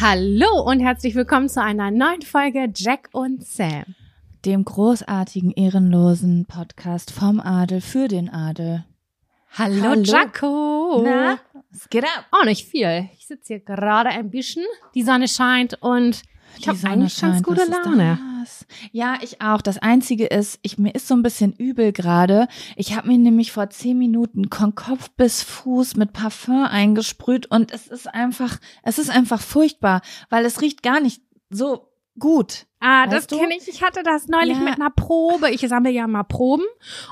Hallo und herzlich willkommen zu einer neuen Folge Jack und Sam. Dem großartigen, ehrenlosen Podcast vom Adel für den Adel. Hallo, Hallo. Jaco. Na, es geht ab. Auch nicht viel. Ich sitze hier gerade ein bisschen. Die Sonne scheint und ich habe eigentlich ganz scheint, gute was ist Laune. Das? Ja, ich auch. Das Einzige ist, ich, mir ist so ein bisschen übel gerade. Ich habe mir nämlich vor zehn Minuten von Kopf bis Fuß mit Parfum eingesprüht und es ist einfach, es ist einfach furchtbar, weil es riecht gar nicht so gut. Ah, das Weißt du? kenne ich. Ich hatte das neulich Ja. mit einer Probe. Ich sammle ja mal Proben.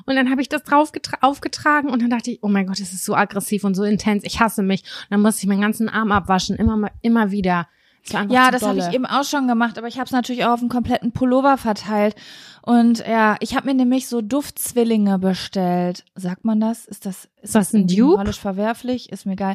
Und dann habe ich das drauf aufgetragen und dann dachte ich, oh mein Gott, das ist so aggressiv und so intens. Ich hasse mich. Und dann musste ich meinen ganzen Arm abwaschen. Immer, mal- immer wieder. Das Ja, das habe ich eben auch schon gemacht, aber ich habe es natürlich auch auf einen kompletten Pullover verteilt. Und ja, ich habe mir nämlich so Duftzwillinge bestellt. Sagt man das? Ist das Ist das ein Dupe? moralisch verwerflich? Ist mir egal.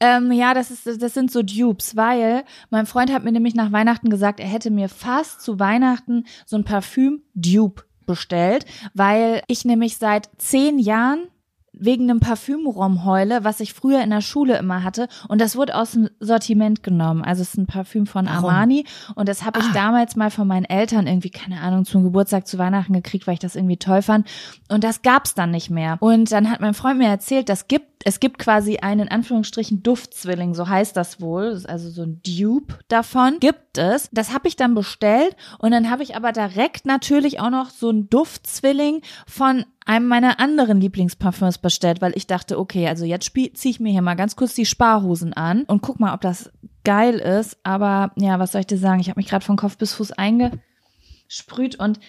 Ähm, ja, das ist das sind so Dupes, weil mein Freund hat mir nämlich nach Weihnachten gesagt, er hätte mir fast zu Weihnachten so ein Parfüm Dupe bestellt, weil ich nämlich seit zehn Jahren wegen einem Parfüm rumheule, was ich früher in der Schule immer hatte. Und das wurde aus dem Sortiment genommen. Also es ist ein Parfüm von Warum? Armani. Und das habe ich Ah. damals mal von meinen Eltern irgendwie, keine Ahnung, zum Geburtstag, zu Weihnachten gekriegt, weil ich das irgendwie toll fand. Und das gab's dann nicht mehr. Und dann hat mein Freund mir erzählt, das gibt, es gibt quasi einen, in Anführungsstrichen, Duftzwilling, so heißt das wohl. Das ist also so ein Dupe davon. Gibt es. Das habe ich dann bestellt. Und dann habe ich aber direkt natürlich auch noch so einen Duftzwilling von einem meiner anderen Lieblingsparfüms bestellt, weil ich dachte, okay, also jetzt ziehe ich mir hier mal ganz kurz die Sparhosen an und guck mal, ob das geil ist. Aber ja, was soll ich dir sagen? Ich habe mich gerade von Kopf bis Fuß eingesprüht und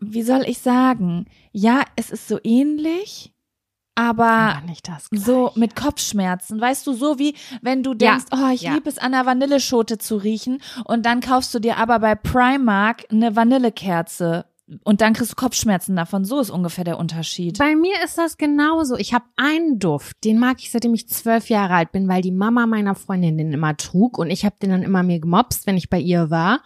wie soll ich sagen? Ja, es ist so ähnlich, aber Aber nicht das. so mit Kopfschmerzen, weißt du, so wie wenn du denkst, oh, ich ja. liebe es an der Vanilleschote zu riechen und dann kaufst du dir aber bei Primark eine Vanillekerze und dann kriegst du Kopfschmerzen davon. So ist ungefähr der Unterschied. Bei mir ist das genauso. Ich habe einen Duft, den mag ich seitdem ich zwölf Jahre alt bin, weil die Mama meiner Freundin den immer trug und ich habe den dann immer mir gemobst, wenn ich bei ihr war.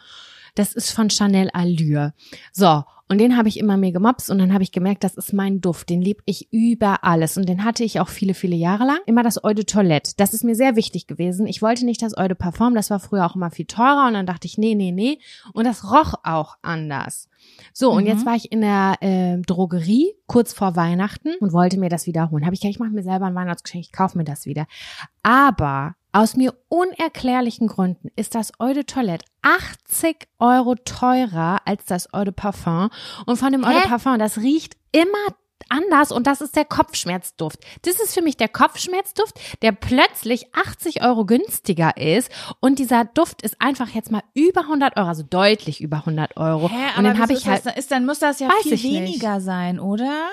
Das ist von Chanel Allure. So, und den habe ich immer mir gemobst und dann habe ich gemerkt, das ist mein Duft, den lieb ich über alles und den hatte ich auch viele, viele Jahre lang. Immer das Eau de Toilette. Das ist mir sehr wichtig gewesen. Ich wollte nicht das Eau de Parfum, das war früher auch immer viel teurer und dann dachte ich, nee, nee, nee. Und das roch auch anders. So, und Mhm. jetzt war ich in der äh, Drogerie kurz vor Weihnachten und wollte mir das wiederholen. Habe ich gedacht, ich mache mir selber ein Weihnachtsgeschenk, ich kaufe mir das wieder. Aber aus mir unerklärlichen Gründen ist das Eau de Toilette 80 Euro teurer als das Eau de Parfum. Und von dem Eau de Hä? Parfum, das riecht immer anders und das ist der Kopfschmerzduft. Das ist für mich der Kopfschmerzduft, der plötzlich 80 Euro günstiger ist und dieser Duft ist einfach jetzt mal über 100 Euro, also deutlich über 100 Euro. Hä, und dann wieso habe ich halt, das, ist, dann muss das ja viel ich nicht. weniger sein, oder?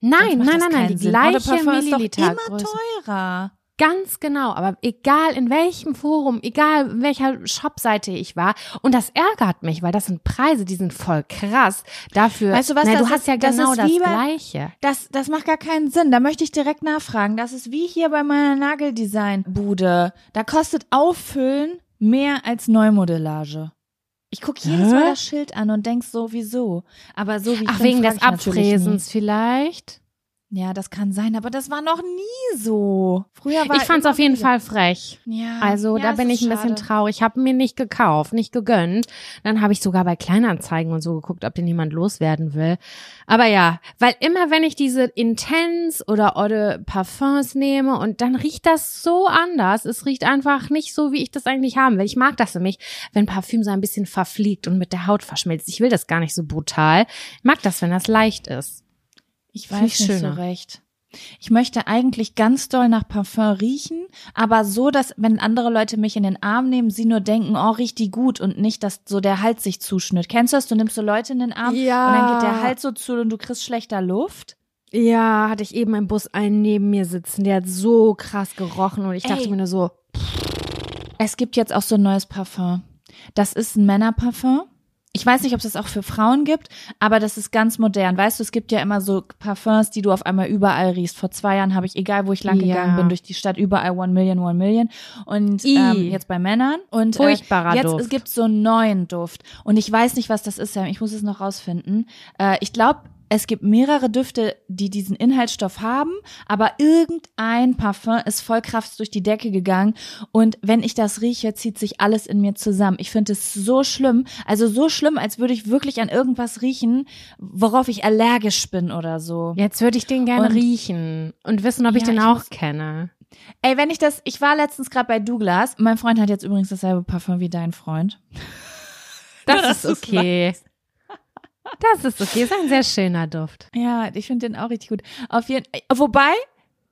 nein, nein, nein, nein, die gleiche Parfum ist doch Milliliter immer teurer. Ganz genau, aber egal in welchem Forum, egal in welcher Shopseite ich war, und das ärgert mich, weil das sind Preise, die sind voll krass. Dafür, Weißt du was, na, das du hast ist- ja das genau das wie bei- Gleiche. Das, das macht gar keinen Sinn. Da möchte ich direkt nachfragen. Das ist wie hier bei meiner Nageldesign-Bude. Da kostet Auffüllen mehr als Neumodellage. Ich guck jedes? Mal das Schild an und denk so, wieso? Aber so wie ich Ach, wegen des. Abfräsens vielleicht? Ja, das kann sein, aber das war noch nie so. Früher war Ich fand's immer auf jeden Fall frech. Ja, Also ja, da es bin ich ein bisschen schade. traurig. Ich habe mir nicht gekauft, nicht gegönnt. Dann habe ich sogar bei Kleinanzeigen und so geguckt, ob den jemand loswerden will. Aber ja, weil immer wenn ich diese Intense oder Eau de Parfums nehme und dann riecht das so anders. Es riecht einfach nicht so, wie ich das eigentlich haben will. Ich mag das nämlich, wenn Parfüm so ein bisschen verfliegt und mit der Haut verschmilzt. Ich will das gar nicht so brutal. Ich mag das, wenn das leicht ist. Ich weiß ich nicht schöner. so recht. Ich möchte eigentlich ganz doll nach Parfum riechen, aber so, dass wenn andere Leute mich in den Arm nehmen, sie nur denken, oh, riecht die gut und nicht, dass so der Hals sich zuschnürt. Kennst du das? Du nimmst so Leute in den Arm Ja. und dann geht der Hals so zu und du kriegst schlechter Luft. Ja, hatte ich eben im Bus einen neben mir sitzen, der hat so krass gerochen und ich dachte Ey. mir nur so, Es gibt jetzt auch so ein neues Parfum. Das ist ein Männerparfum. Ich weiß nicht, ob es das auch für Frauen gibt, aber das ist ganz modern. Weißt du, es gibt ja immer so Parfums, die du auf einmal überall riechst. Vor zwei Jahren habe ich, egal wo ich lang Ja. gegangen bin, durch die Stadt, überall One Million, One Million. Und I. ähm, jetzt bei Männern. Und Furchtbarer äh, jetzt Duft. es gibt so einen neuen Duft. Und ich weiß nicht, was das ist, Sam. Ich muss es noch rausfinden. Äh, ich glaube, es gibt mehrere Düfte, die diesen Inhaltsstoff haben, aber irgendein Parfum ist voll Kraft durch die Decke gegangen und wenn ich das rieche, zieht sich alles in mir zusammen. Ich finde es so schlimm, also so schlimm, als würde ich wirklich an irgendwas riechen, worauf ich allergisch bin oder so. jetzt würde ich den gerne Und- riechen und wissen, ob ich Ja, den ich auch kenne. Ey, wenn ich das, ich war letztens gerade bei Douglas, mein Freund hat jetzt übrigens dasselbe Parfum wie dein Freund. Das, dass ist okay. Das ist okay, ist ein sehr schöner Duft. Ja, ich finde den auch richtig gut. Auf jeden wobei,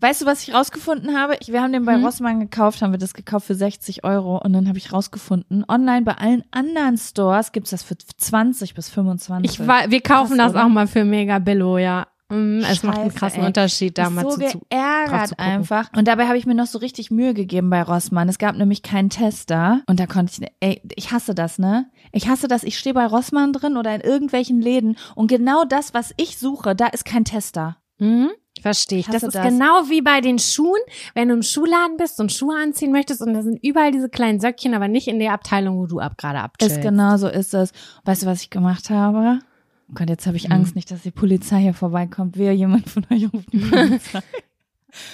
weißt du, was ich rausgefunden habe? Ich, wir haben den bei Hm? Rossmann gekauft, haben wir das gekauft für 60 Euro und dann habe ich rausgefunden, online bei allen anderen Stores gibt's das für 20 bis 25. Ich war, wir kaufen Krass, das oder? auch mal für Mega Billo, ja. Mm, Es macht einen Scheiße, krassen ey. Unterschied, da Ich mal so zu, zu. zu geärgert gucken. einfach. Und dabei habe ich mir noch so richtig Mühe gegeben bei Rossmann. Es gab nämlich keinen Tester und da konnte ich, ey, ich hasse das, ne? Ich hasse das. Ich stehe bei Rossmann drin oder in irgendwelchen Läden und genau das, was ich suche, da ist kein Tester. Mhm. Verstehe ich. Das hasse ist das. genau wie bei den Schuhen, wenn du im Schuhladen bist und Schuhe anziehen möchtest und da sind überall diese kleinen Söckchen, aber nicht in der Abteilung, wo du ab gerade abchillst. Ist genau so ist es. Weißt du, was ich gemacht habe? Oh Gott, jetzt habe ich Hm. Angst nicht, dass die Polizei hier vorbeikommt. Wer jemand von euch ruft die Polizei.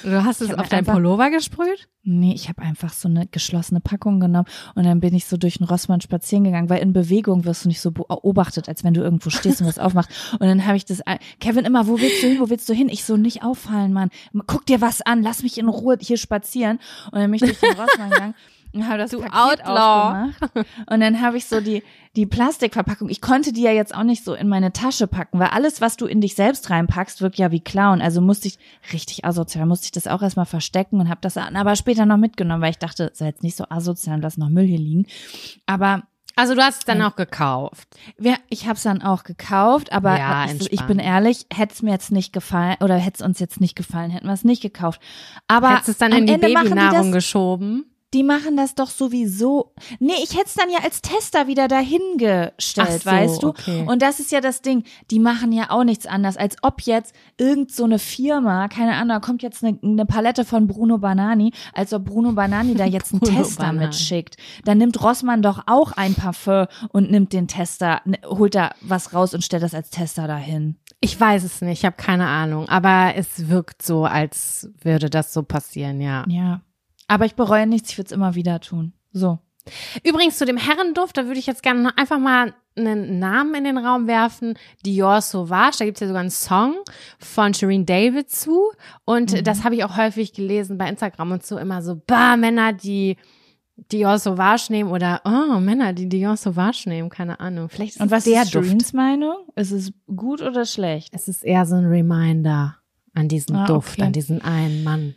Du hast es auf dein einfach- Pullover gesprüht? nee, ich habe einfach so eine geschlossene Packung genommen und dann bin ich so durch den Rossmann spazieren gegangen, weil in Bewegung wirst du nicht so beobachtet, als wenn du irgendwo stehst und was aufmachst. Und dann habe ich das, Kevin immer, wo willst du hin, wo willst du hin? Ich so, nicht auffallen, Mann. Guck dir was an, lass mich in Ruhe hier spazieren. Und dann bin ich durch den Rossmann gegangen und habe das Du Paket Outlaw. aufgemacht. Und dann habe ich so die, die Plastikverpackung, ich konnte die ja jetzt auch nicht so in meine Tasche packen, weil alles, was du in dich selbst reinpackst, wirkt ja wie Clown. Also musste ich, richtig asozial, musste ich das auch erstmal verstecken und habe das aber später noch mitgenommen, weil ich dachte, sei jetzt nicht so asozial und lass noch Müll hier liegen. Aber Also du hast es dann auch gekauft. wir, ich habe es dann auch gekauft, aber Ja, ich, ich bin ehrlich, hätte es mir jetzt nicht gefallen oder hätte es uns jetzt nicht gefallen, hätten wir es nicht gekauft. Aber Hättest es dann in die Babynahrung geschoben? Die machen das doch sowieso. Nee, ich hätte es dann ja als Tester wieder dahingestellt, so, weißt du? okay. Und das ist ja das Ding. Die machen ja auch nichts anders, als ob jetzt irgend so eine Firma, keine Ahnung, da kommt jetzt eine, eine Palette von Bruno Banani, als ob Bruno Banani da jetzt einen Tester Banani. mitschickt. Dann nimmt Rossmann doch auch ein Parfum und nimmt den Tester, ne, holt da was raus und stellt das als Tester dahin. Ich weiß es nicht, ich habe keine Ahnung, aber es wirkt so, als würde das so passieren, ja. Ja. Aber ich bereue nichts, ich würde es immer wieder tun. So. Übrigens zu dem Herrenduft, da würde ich jetzt gerne einfach mal einen Namen in den Raum werfen. Dior Sauvage, da gibt's ja sogar einen Song von Shireen David zu. Und Mhm. das habe ich auch häufig gelesen bei Instagram und so immer so, bah, Männer, die Dior Sauvage nehmen oder oh Männer, die Dior Sauvage nehmen, keine Ahnung. Vielleicht ist Und was es der ist Duft. Dreens Meinung? Ist es gut oder schlecht? Es ist eher so ein Reminder an diesen Ah, Duft, okay. an diesen einen Mann.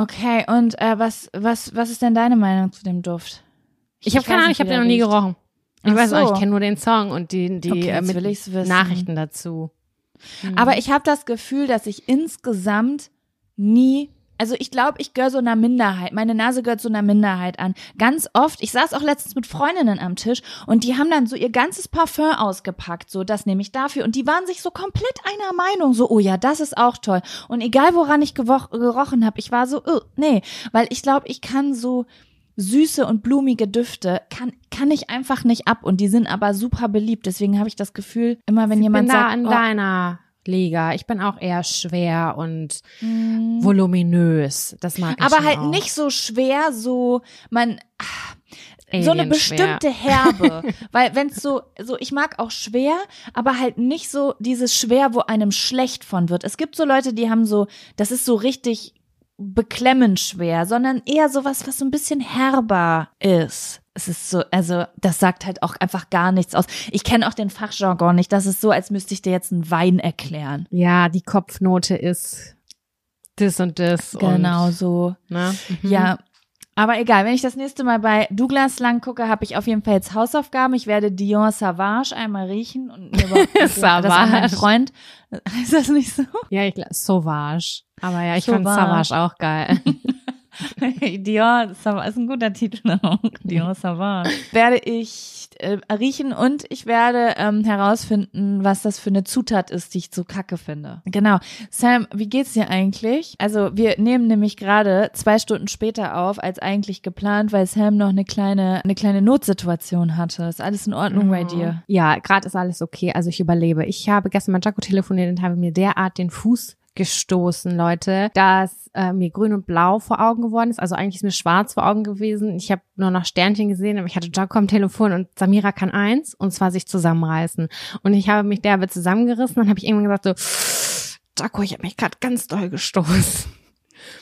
Okay, und äh, was, was, was ist denn deine Meinung zu dem Duft? Ich habe keine Ahnung, ich habe den noch nie gerochen. Ich Ach weiß auch, so. ich kenne nur den Song und die, die Okay, äh, mit. Nachrichten dazu. Aber ich habe das Gefühl, dass ich insgesamt nie, also ich glaube, ich gehöre so einer Minderheit. Meine Nase gehört so einer Minderheit an. Ganz oft, ich saß auch letztens mit Freundinnen am Tisch und die haben dann so ihr ganzes Parfum ausgepackt, so das nehme ich dafür. Und die waren sich so komplett einer Meinung, so, oh ja, das ist auch toll. Und egal woran ich gerochen habe, ich war so, oh, nee, weil ich glaube, ich kann so süße und blumige Düfte kann kann ich einfach nicht ab und die sind aber super beliebt. Deswegen habe ich das Gefühl, immer wenn Ich jemand bin da sagt, in oh, deiner Liga. Ich bin auch eher schwer und mm, voluminös. Das mag ich aber halt auch. nicht so schwer, so man ah, so eine bestimmte Herbe, weil wenn's so so ich mag auch schwer, aber halt nicht so dieses schwer, wo einem schlecht von wird. Es gibt so Leute, die haben so, das ist so richtig beklemmend schwer, sondern eher sowas, was so ein bisschen herber ist. Es ist so, also das sagt halt auch einfach gar nichts aus. Ich kenne auch den Fachjargon nicht. Das ist so, als müsste ich dir jetzt einen Wein erklären. Ja, die Kopfnote ist das und das. Genau Und, so. ne? Mhm. Ja. Aber egal, wenn ich das nächste Mal bei Douglas lang gucke, habe ich auf jeden Fall jetzt Hausaufgaben. Ich werde Dior Savage einmal riechen und mir überhaupt das Savage. Freund. Ist das nicht so? Ja, ich glaube, Sauvage. Aber ja, ich fand. Savage auch geil. Dior Savage ist ein guter Titel auch. Dior Savage. Werde ich äh, riechen und ich werde ähm, herausfinden, was das für eine Zutat ist, die ich so kacke finde. Genau. Sam, wie geht's dir eigentlich? Also wir nehmen nämlich gerade zwei Stunden später auf, als eigentlich geplant, weil Sam noch eine kleine, eine kleine Notsituation hatte. Ist alles in Ordnung bei dir? Ja, gerade ist alles okay. Also ich überlebe. Ich habe gestern mit Jaco telefoniert und habe mir derart den Fuß gestoßen, Leute, dass äh, mir grün und blau vor Augen geworden ist. Also eigentlich ist mir schwarz vor Augen gewesen. Ich habe nur noch Sternchen gesehen, aber ich hatte Jaco am Telefon und Samira kann eins, und zwar sich zusammenreißen. Und ich habe mich derbe zusammengerissen. Dann habe ich irgendwann gesagt so, Jaco, ich habe mich gerade ganz doll gestoßen.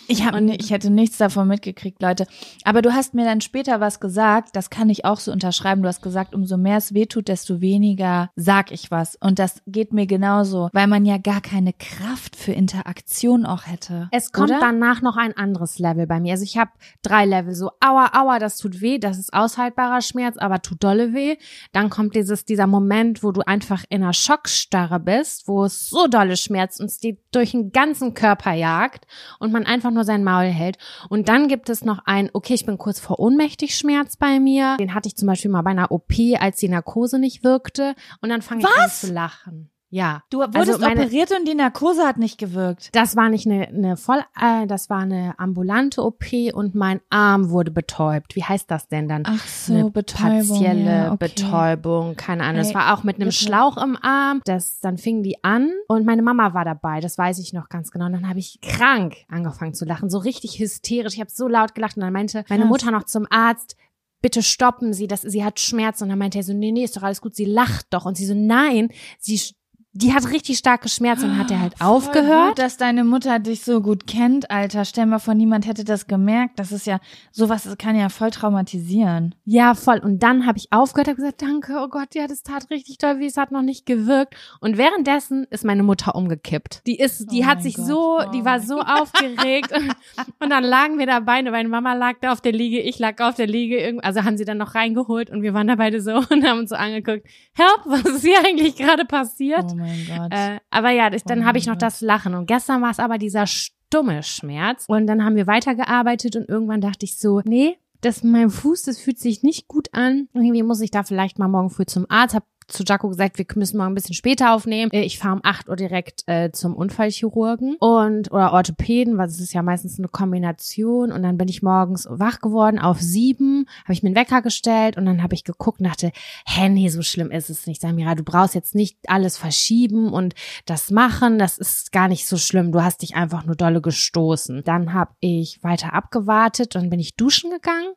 Ich habe, ich hätte nichts davon mitgekriegt, Leute. Aber du hast mir dann später was gesagt, das kann ich auch so unterschreiben. Du hast gesagt, umso mehr es wehtut, desto weniger sag ich was. Und das geht mir genauso, weil man ja gar keine Kraft für Interaktion auch hätte. Es kommt oder? danach noch ein anderes Level bei mir. Also ich habe drei Level. So, aua, aua, das tut weh, das ist aushaltbarer Schmerz, aber tut dolle weh. Dann kommt dieses, dieser Moment, wo du einfach in einer Schockstarre bist, wo es so dolle schmerzt und es dir durch den ganzen Körper jagt und man einfach nur sein Maul hält. Und dann gibt es noch ein, okay, ich bin kurz vor ohnmächtig Schmerz bei mir. Den hatte ich zum Beispiel mal bei einer OP, als die Narkose nicht wirkte. Und dann fange ich an zu lachen. Ja. Du wurdest Also meine- operiert und die Narkose hat nicht gewirkt. Das war nicht eine, eine voll, äh, das war eine ambulante OP und mein Arm wurde betäubt. Wie heißt das denn dann? Ach so, eine Betäubung. partielle ja, okay. Betäubung, keine Ahnung. Es Ey, war auch mit einem bitte. Schlauch im Arm. Das, dann fing die an und meine Mama war dabei. Das weiß ich noch ganz genau. Und dann habe ich krank angefangen zu lachen, so richtig hysterisch. Ich habe so laut gelacht und dann meinte meine Krass. Mutter noch zum Arzt. Bitte stoppen Sie, das, sie hat Schmerzen. Und dann meinte er so, nee, nee, ist doch alles gut, sie lacht doch. Und sie so, nein, sie, die hat richtig starke Schmerzen. Und hat er halt aufgehört. Gut, dass deine Mutter dich so gut kennt, Alter. Stell mal vor, niemand hätte das gemerkt. Das ist ja, sowas kann ja voll traumatisieren. Ja, voll. Und dann habe ich aufgehört, habe gesagt, danke, oh Gott, ja, das tat richtig toll, wie es hat noch nicht gewirkt. Und währenddessen ist meine Mutter umgekippt. Die ist, die Oh hat sich Gott. so, Oh die war mein so aufgeregt. Und, dann lagen wir dabei, und meine Mama lag da auf der Liege, ich lag auf der Liege, also haben sie dann noch reingeholt und wir waren da beide so und haben uns so angeguckt, help, was ist hier eigentlich gerade passiert? Oh mein Gott. Äh, aber ja, das, dann Oh habe ich noch Gott. das Lachen. Und gestern war es aber dieser stumme Schmerz. Und dann haben wir weitergearbeitet und irgendwann dachte ich so, nee, das mein Fuß, das fühlt sich nicht gut an. Irgendwie muss ich da vielleicht mal morgen früh zum Arzt. Hab zu Jaco gesagt, wir müssen morgen ein bisschen später aufnehmen. Äh, Ich fahre um 8 Uhr direkt äh, zum Unfallchirurgen und oder Orthopäden, weil es ist ja meistens eine Kombination. Und dann bin ich morgens wach geworden auf sieben, habe ich mir einen Wecker gestellt und dann habe ich geguckt und dachte, hä, nee, so schlimm ist es nicht, Samira. Du brauchst jetzt nicht alles verschieben und das machen. Das ist gar nicht so schlimm. Du hast dich einfach nur dolle gestoßen. Dann habe ich weiter abgewartet und bin ich duschen gegangen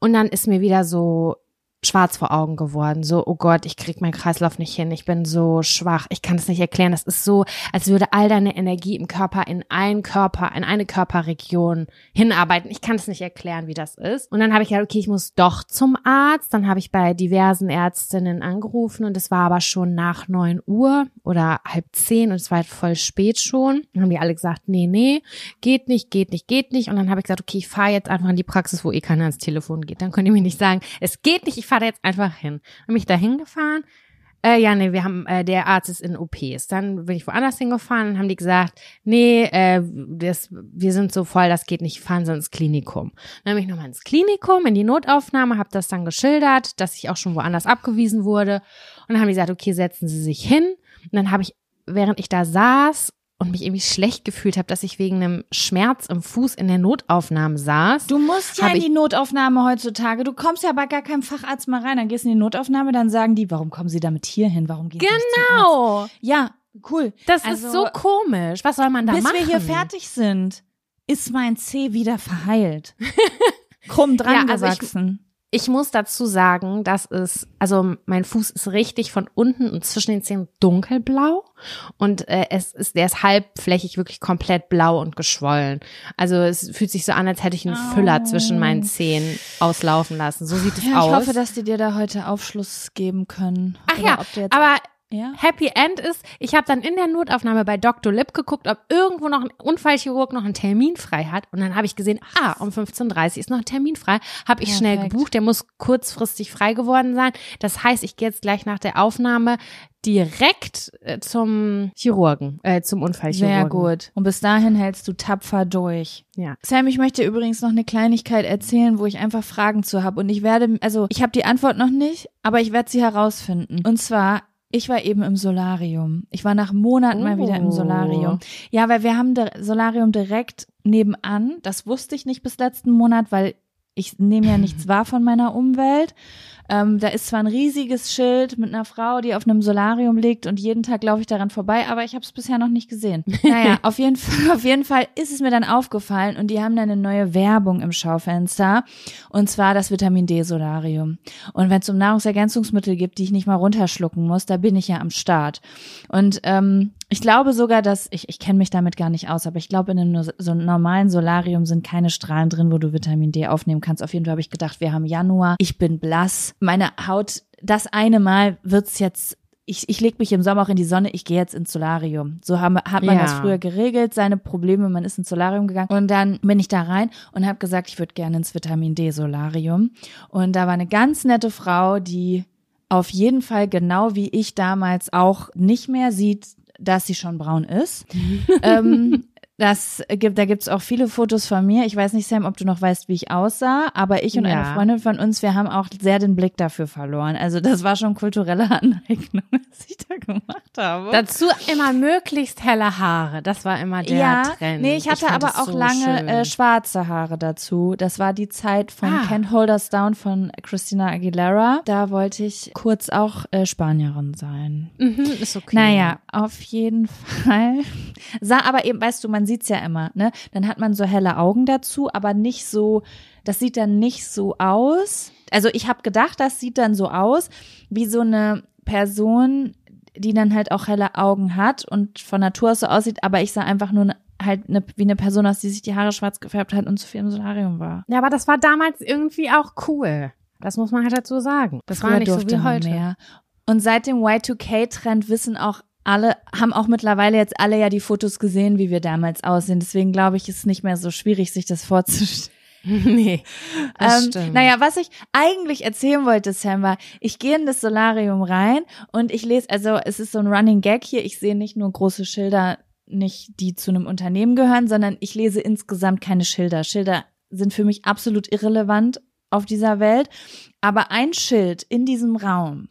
und dann ist mir wieder so schwarz vor Augen geworden. So, oh Gott, ich krieg meinen Kreislauf nicht hin. Ich bin so schwach. Ich kann es nicht erklären. Das ist so, als würde all deine Energie im Körper in einen Körper, in eine Körperregion hinarbeiten. Ich kann es nicht erklären, wie das ist. Und dann habe ich gedacht, okay, ich muss doch zum Arzt. Dann habe ich bei diversen Ärztinnen angerufen und es war aber schon nach neun Uhr oder halb zehn und es war halt voll spät schon. Dann haben die alle gesagt, nee, nee, geht nicht, geht nicht, geht nicht. Und dann habe ich gesagt, okay, ich fahre jetzt einfach in die Praxis, wo eh keiner ans Telefon geht. Dann könnt ihr mir nicht sagen, es geht nicht, ich fahre jetzt einfach hin. Bin ich da hingefahren. Äh, ja, nee, wir haben, äh, der Arzt ist in OPs. Dann bin ich woanders hingefahren und haben die gesagt, nee, äh, das, wir sind so voll, das geht nicht, fahren Sie ins Klinikum. Dann bin ich nochmal ins Klinikum, in die Notaufnahme, habe das dann geschildert, dass ich auch schon woanders abgewiesen wurde. Und dann haben die gesagt, okay, setzen Sie sich hin. Und dann habe ich, während ich da saß und mich irgendwie schlecht gefühlt habe, dass ich wegen einem Schmerz im Fuß in der Notaufnahme saß. Du musst ja in die Notaufnahme heutzutage. Du kommst ja bei gar keinem Facharzt mal rein. Dann gehst du in die Notaufnahme, dann sagen die, warum kommen sie damit hier hin? Warum gehen sie nicht zum Genau. Ja, cool. Das Also, ist so komisch. Was soll man da Bis machen? wir hier fertig sind, ist mein C wieder verheilt. Krumm dran Ja, also gewachsen. Ich muss dazu sagen, dass es, also mein Fuß ist richtig von unten und zwischen den Zähnen dunkelblau und äh, es ist, der ist halbflächig wirklich komplett blau und geschwollen. Also es fühlt sich so an, als hätte ich einen Au. Füller zwischen meinen Zähnen auslaufen lassen. So sieht es ja, aus. ich hoffe, dass die dir da heute Aufschluss geben können. Ach Oder ja, ob du jetzt, aber ja? Happy End ist, ich habe dann in der Notaufnahme bei Dr. Lip geguckt, ob irgendwo noch ein Unfallchirurg noch einen Termin frei hat. Und dann habe ich gesehen, ah, um 15.30 Uhr ist noch ein Termin frei. Habe ich schnell Perfekt. gebucht, der muss kurzfristig frei geworden sein. Das heißt, ich gehe jetzt gleich nach der Aufnahme direkt äh, zum Chirurgen, äh, zum Unfallchirurgen. Sehr gut. Und bis dahin hältst du tapfer durch. Ja. Sam, ich möchte übrigens noch eine Kleinigkeit erzählen, wo ich einfach Fragen zu habe. Und ich werde, also ich habe die Antwort noch nicht, aber ich werde sie herausfinden. Und zwar, ich war eben im Solarium. Ich war nach Monaten mal wieder im Oh. Solarium. Ja, weil wir haben das Solarium direkt nebenan. Das wusste ich nicht bis letzten Monat, weil ich nehme ja nichts wahr von meiner Umwelt. Ähm, da ist zwar ein riesiges Schild mit einer Frau, die auf einem Solarium liegt und jeden Tag laufe ich daran vorbei, aber ich habe es bisher noch nicht gesehen. Naja, auf jeden Fall, auf jeden Fall ist es mir dann aufgefallen und die haben dann eine neue Werbung im Schaufenster und zwar das Vitamin D Solarium. Und wenn es um Nahrungsergänzungsmittel gibt, die ich nicht mal runterschlucken muss, da bin ich ja am Start. Und ähm, ich glaube sogar, dass ich ich kenne mich damit gar nicht aus, aber ich glaube in einem so einem normalen Solarium sind keine Strahlen drin, wo du Vitamin D aufnehmen kannst. Auf jeden Fall habe ich gedacht, wir haben Januar, ich bin blass, meine Haut, das eine Mal wird's jetzt ich, ich lege mich im Sommer auch in die Sonne, ich gehe jetzt ins Solarium. So haben, hat man Ja. das früher geregelt, seine Probleme, man ist ins Solarium gegangen. Und dann bin ich da rein und habe gesagt, ich würde gerne ins Vitamin D Solarium. Und da war eine ganz nette Frau, die auf jeden Fall genau wie ich damals auch nicht mehr sieht, dass sie schon braun ist. ähm, das gibt, da gibt's auch viele Fotos von mir. Ich weiß nicht, Sam, ob du noch weißt, wie ich aussah, aber ich und eine Ja. Freundin von uns, wir haben auch sehr den Blick dafür verloren. Also das war schon kulturelle Aneignung, was ich da gemacht habe. Dazu immer möglichst helle Haare. Das war immer der ja, Trend. nee, ich hatte fand aber auch so lange äh, schwarze Haare dazu. Das war die Zeit von Ah. Can't Hold Us Down von Christina Aguilera. Da wollte ich kurz auch äh, Spanierin sein. mhm, ist okay. Naja, auf jeden Fall. Sah aber eben, weißt du, man sieht's ja immer, ne? Dann hat man so helle Augen dazu, aber nicht so, das sieht dann nicht so aus. Also ich habe gedacht, das sieht dann so aus, wie so eine Person, die dann halt auch helle Augen hat und von Natur aus so aussieht, aber ich sah einfach nur ne- halt ne, wie eine Person aus, die sich die Haare schwarz gefärbt hat und zu viel im Solarium war. Ja, aber das war damals irgendwie auch cool. Das muss man halt dazu sagen. Das war Früher nicht so wie heute. Mehr. Und seit dem Y2K-Trend wissen auch alle, haben auch mittlerweile jetzt alle ja die Fotos gesehen, wie wir damals aussehen. Deswegen glaube ich, ist es nicht mehr so schwierig, sich das vorzustellen. nee, das Ähm, stimmt. naja, was ich eigentlich erzählen wollte, Sam, war, ich gehe in das Solarium rein und ich lese, also es ist so ein Running Gag hier, ich sehe nicht nur große Schilder, nicht die zu einem Unternehmen gehören, sondern ich lese insgesamt keine Schilder. Schilder sind für mich absolut irrelevant auf dieser Welt. Aber ein Schild in diesem Raum,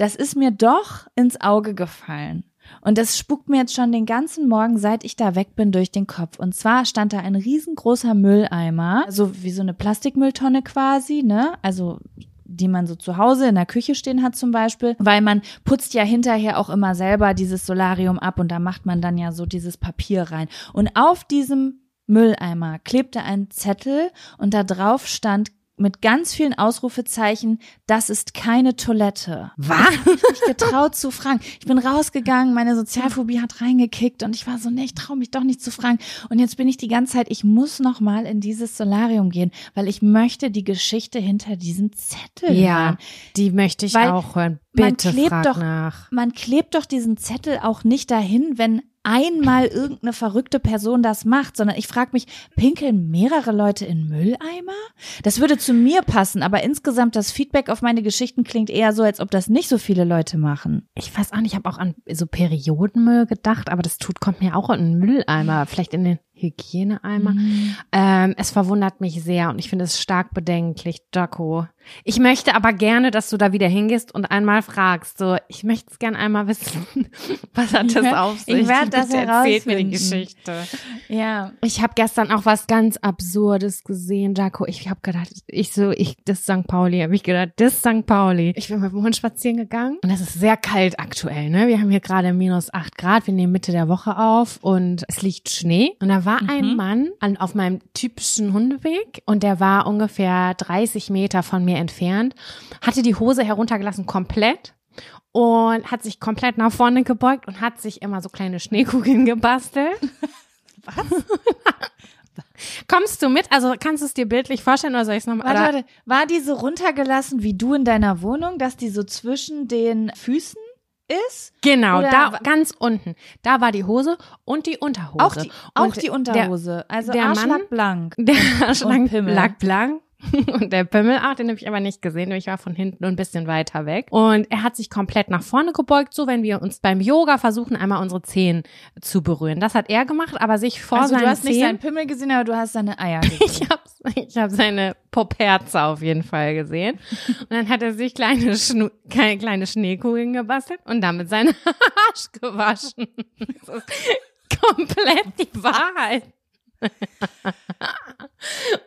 das ist mir doch ins Auge gefallen. Und das spuckt mir jetzt schon den ganzen Morgen, seit ich da weg bin, durch den Kopf. Und zwar stand da ein riesengroßer Mülleimer, so wie so eine Plastikmülltonne quasi, ne? Also die man so zu Hause in der Küche stehen hat zum Beispiel, weil man putzt ja hinterher auch immer selber dieses Solarium ab und da macht man dann ja so dieses Papier rein. Und auf diesem Mülleimer klebte ein Zettel und da drauf stand mit ganz vielen Ausrufezeichen, das ist keine Toilette. Was? Ich habe mich getraut zu fragen. Ich bin rausgegangen, meine Sozialphobie hat reingekickt und ich war so, nee, ich traue mich doch nicht zu fragen. Und jetzt bin ich die ganze Zeit, ich muss noch mal in dieses Solarium gehen, weil ich möchte die Geschichte hinter diesem Zettel Ja, hören. die möchte ich Weil auch hören. man Bitte klebt frag doch- nach. Man klebt doch diesen Zettel auch nicht dahin, wenn einmal irgendeine verrückte Person das macht, sondern ich frage mich, pinkeln mehrere Leute in Mülleimer? Das würde zu mir passen, aber insgesamt das Feedback auf meine Geschichten klingt eher so, als ob das nicht so viele Leute machen. Ich weiß auch nicht, ich habe auch an so Periodenmüll gedacht, aber das tut, kommt mir auch in den Mülleimer, vielleicht in den Hygieneeimer. Ähm, es verwundert mich sehr und ich finde es stark bedenklich, Jaco. Ich möchte aber gerne, dass du da wieder hingehst und einmal fragst. So, ich möchte es gerne einmal wissen. Was hat das Ja, auf ich sich? werd das Bitte Erzählt mir die. Geschichte. Ja. Ich habe gestern auch was ganz Absurdes gesehen, Jaco. Ich habe gedacht, ich so, ich, das St. Pauli, habe ich gedacht, das St. Pauli. Ich bin mit dem Hund spazieren gegangen und es ist sehr kalt aktuell, ne? Wir haben hier gerade minus acht Grad, wir nehmen Mitte der Woche auf und es liegt Schnee. Und da war ein Mann an, auf meinem typischen Hundeweg und der war ungefähr 30 Meter von mir entfernt, hatte die Hose heruntergelassen komplett und hat sich komplett nach vorne gebeugt und hat sich immer so kleine Schneekugeln gebastelt. Was? Kommst du mit? Also kannst du es dir bildlich vorstellen oder soll ich es nochmal? Warte, warte. War die so runtergelassen wie du in deiner Wohnung, dass die so zwischen den Füßen ist? Genau, Oder da ganz unten. Da war die Hose und die Unterhose. Auch die, auch die Unterhose. also der Arschlag Mann- blank. Der, der Pimmel. lag blank. Und der Pimmel, ach, den habe ich aber nicht gesehen, ich war von hinten ein bisschen weiter weg. Und er hat sich komplett nach vorne gebeugt, so wenn wir uns beim Yoga versuchen, einmal unsere Zehen zu berühren. Das hat er gemacht, aber sich vor Also seinen du hast nicht Zehen. seinen Pimmel gesehen, aber du hast seine Eier gesehen. Ich habe ich hab seine Poperze auf jeden Fall gesehen. Und dann hat er sich kleine, Schnu kleine, kleine Schneekugeln gebastelt und damit seinen Arsch gewaschen. Das ist komplett die Wahrheit.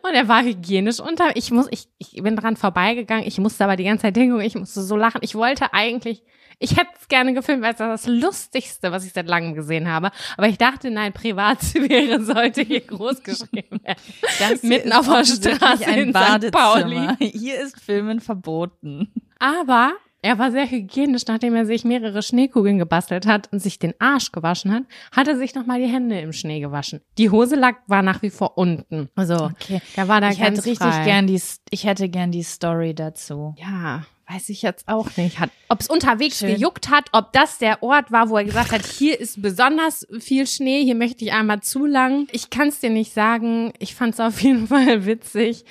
Und er war hygienisch unter. Ich muss, ich, ich bin dran vorbeigegangen. Ich musste aber die ganze Zeit hingucken. Ich musste so lachen. Ich wollte eigentlich, ich hätte es gerne gefilmt, weil es das, das Lustigste, was ich seit langem gesehen habe. Aber ich dachte, nein, Privatsphäre sollte hier groß geschrieben werden. Das Mitten auf der Straße ein in St. Pauli. Hier ist Filmen verboten. Aber er war sehr hygienisch, nachdem er sich mehrere Schneekugeln gebastelt hat und sich den Arsch gewaschen hat, hat er sich nochmal die Hände im Schnee gewaschen. Die Hose lag, war nach wie vor unten. Also, Okay. da war da Ich ganz hätte richtig frei. gern die, ich hätte gern die Story dazu. Ja, weiß ich jetzt auch nicht. Ob es unterwegs Schön. gejuckt hat, ob das der Ort war, wo er gesagt hat, hier ist besonders viel Schnee, hier möchte ich einmal zu lang. Ich kann es dir nicht sagen. Ich fand es auf jeden Fall witzig.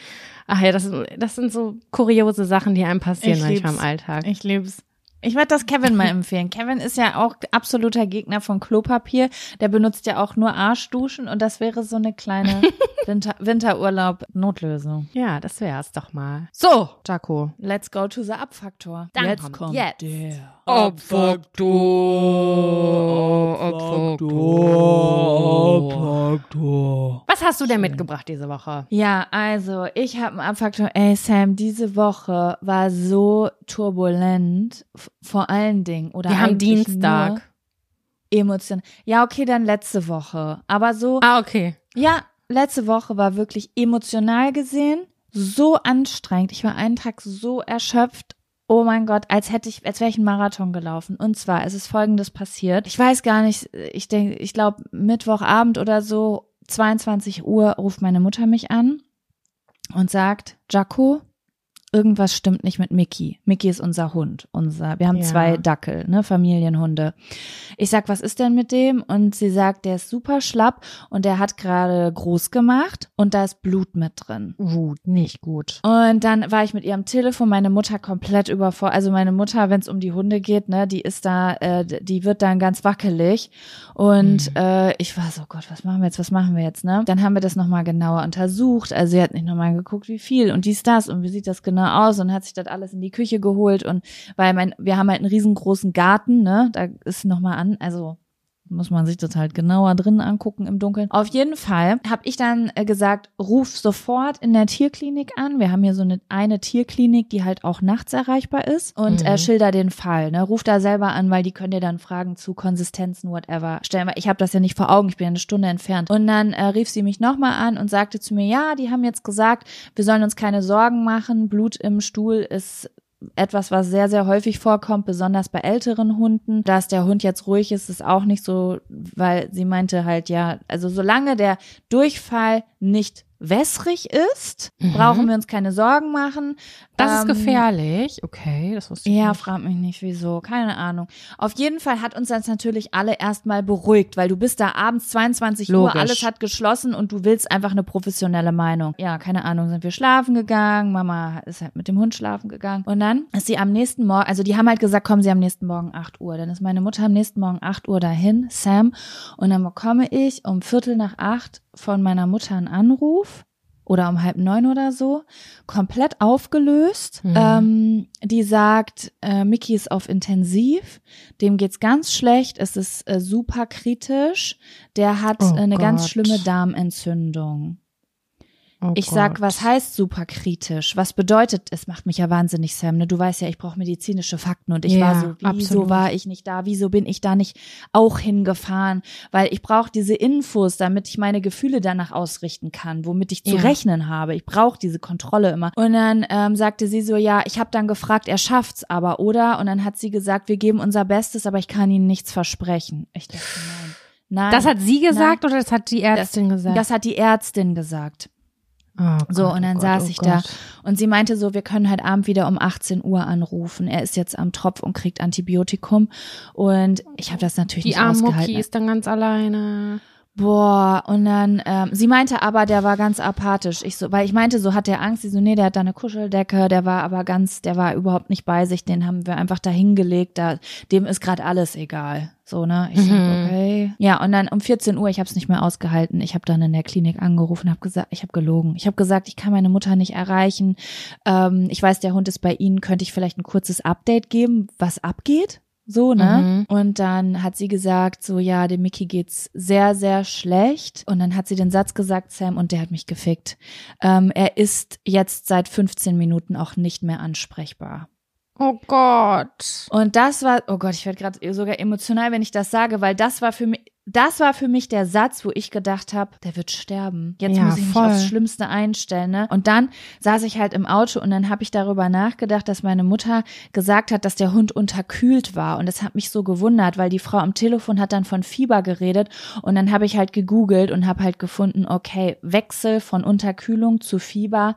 Ach ja, das, das sind so kuriose Sachen, die einem passieren Ich manchmal im lieb's. Alltag. Ich lieb's. Ich werde das Kevin mal empfehlen. Kevin ist ja auch absoluter Gegner von Klopapier. Der benutzt ja auch nur Arschduschen und das wäre so eine kleine Winter Winterurlaub-Notlösung. Ja, das wär's doch mal. So, Jaco. Let's go to the Abfaktor. Dann jetzt kommt jetzt. der Was hast du denn mitgebracht diese Woche? Ja, also ich habe einen Abfaktor. Ey Sam, diese Woche war so turbulent, vor allen Dingen. Oder Wir haben Dienstag. Emotion. Ja, okay, dann letzte Woche. Aber so, Ah, okay. ja, letzte Woche war wirklich emotional gesehen so anstrengend. Ich war einen Tag so erschöpft. Oh mein Gott, als hätte ich, als wäre ich einen Marathon gelaufen. Und zwar, es ist Folgendes passiert. Ich weiß gar nicht, ich denke, ich glaube Mittwochabend oder so, 22 Uhr ruft meine Mutter mich an und sagt, Jaco, irgendwas stimmt nicht mit Mickey. Mickey ist unser Hund. Unser, wir haben Ja. zwei Dackel, ne, Familienhunde. Ich sag, was ist denn mit dem? Und sie sagt, der ist super schlapp und der hat gerade groß gemacht und da ist Blut mit drin. Gut, nicht gut. Und dann war ich mit ihr am Telefon, meine Mutter komplett überfordert. Also meine Mutter, wenn es um die Hunde geht, ne, die ist da, äh, die wird dann ganz wackelig. Und Mhm. äh, ich war so, Gott, was machen wir jetzt, was machen wir jetzt, ne? Dann haben wir das nochmal genauer untersucht. Also sie hat nicht nochmal geguckt, wie viel und dies, das und wie sieht das genau aus und hat sich das alles in die Küche geholt und weil mein, wir haben halt einen riesengroßen Garten, ne? Da ist nochmal an, also muss man sich das halt genauer drin angucken im Dunkeln. Auf jeden Fall habe ich dann äh, gesagt, ruf sofort in der Tierklinik an. Wir haben hier so eine, eine Tierklinik, die halt auch nachts erreichbar ist und Mhm. äh, schilder den Fall. Ne? Ruf da selber an, weil die können dir dann Fragen zu Konsistenzen, whatever stellen. Weil ich habe das ja nicht vor Augen, ich bin ja eine Stunde entfernt. Und dann äh, rief sie mich nochmal an und sagte zu mir, ja, die haben jetzt gesagt, wir sollen uns keine Sorgen machen. Blut im Stuhl ist etwas, was sehr, sehr häufig vorkommt, besonders bei älteren Hunden. Dass der Hund jetzt ruhig ist, ist auch nicht so, weil sie meinte halt, ja, also solange der Durchfall nicht wässrig ist, Mhm. brauchen wir uns keine Sorgen machen. Das ist Ähm, gefährlich. Okay, das wusste ich ja, nicht. frag mich nicht wieso, keine Ahnung. Auf jeden Fall hat uns das natürlich alle erstmal beruhigt, weil du bist da abends 22 Logisch. Uhr, alles hat geschlossen und du willst einfach eine professionelle Meinung. Ja, keine Ahnung, sind wir schlafen gegangen, Mama ist halt mit dem Hund schlafen gegangen und dann ist sie am nächsten Morgen, also die haben halt gesagt, kommen sie am nächsten Morgen 8 Uhr. Dann ist meine Mutter am nächsten Morgen 8 Uhr dahin, Sam, und dann bekomme ich um Viertel nach acht von meiner Mutter einen Anruf oder um halb neun oder so, komplett aufgelöst. Mhm. Ähm, die sagt, äh, Mickey ist auf Intensiv, dem geht's ganz schlecht, es ist äh, super kritisch, der hat Oh äh, eine ganz Gott. schlimme Darmentzündung. Oh Ich sag, Gott. was heißt super kritisch? Was bedeutet, es macht mich ja wahnsinnig, Sam. Ne? Du weißt ja, ich brauche medizinische Fakten und ich Ja, war so, wieso absolut. war ich nicht da? Wieso bin ich da nicht auch hingefahren? Weil ich brauche diese Infos, damit ich meine Gefühle danach ausrichten kann, womit ich zu Ja. rechnen habe. Ich brauche diese Kontrolle immer. Und dann ähm, sagte sie so, ja, ich habe dann gefragt, er schafft's aber, oder? Und dann hat sie gesagt, wir geben unser Bestes, aber ich kann Ihnen nichts versprechen. Ich dachte, nein. Nein. Das hat sie gesagt oder das hat die Ärztin gesagt? das hat die Ärztin gesagt. Oh So, Gott, und dann oh saß Gott, ich oh da Gott. und sie meinte so, wir können heute Abend wieder um 18 Uhr anrufen. Er ist jetzt am Tropf und kriegt Antibiotikum. Und ich habe das natürlich Die nicht ausgehalten. Mucki ist dann ganz alleine. Boah, und dann, ähm, sie meinte aber, der war ganz apathisch. Ich so, weil ich meinte, so hat der Angst. Sie so, nee, der hat da eine Kuscheldecke, der war aber ganz, der war überhaupt nicht bei sich, den haben wir einfach da hingelegt, da, dem ist gerade alles egal. So, ne? Ich Mhm. okay. Ja, und dann um 14 Uhr, ich habe es nicht mehr ausgehalten. Ich habe dann in der Klinik angerufen, habe gesagt, ich habe gelogen. Ich habe gesagt, ich kann meine Mutter nicht erreichen. Ähm, ich weiß, der Hund ist bei Ihnen, könnte ich vielleicht ein kurzes Update geben, was abgeht? So, ne? Und dann hat sie gesagt, so, ja, dem Mickey geht's sehr, sehr schlecht. Und dann hat sie den Satz gesagt, Sam, und der hat mich gefickt. Ähm, er ist jetzt seit 15 Minuten auch nicht mehr ansprechbar. Oh Gott. Und das war, oh Gott, ich werde gerade sogar emotional, wenn ich das sage, weil das war für mich, das war für mich der Satz, wo ich gedacht habe, der wird sterben. Jetzt Ja, muss ich mich voll. aufs Schlimmste einstellen. Ne? Und dann saß ich halt im Auto und dann habe ich darüber nachgedacht, dass meine Mutter gesagt hat, dass der Hund unterkühlt war. Und das hat mich so gewundert, weil die Frau am Telefon hat dann von Fieber geredet und dann habe ich halt gegoogelt und habe halt gefunden, okay, Wechsel von Unterkühlung zu Fieber,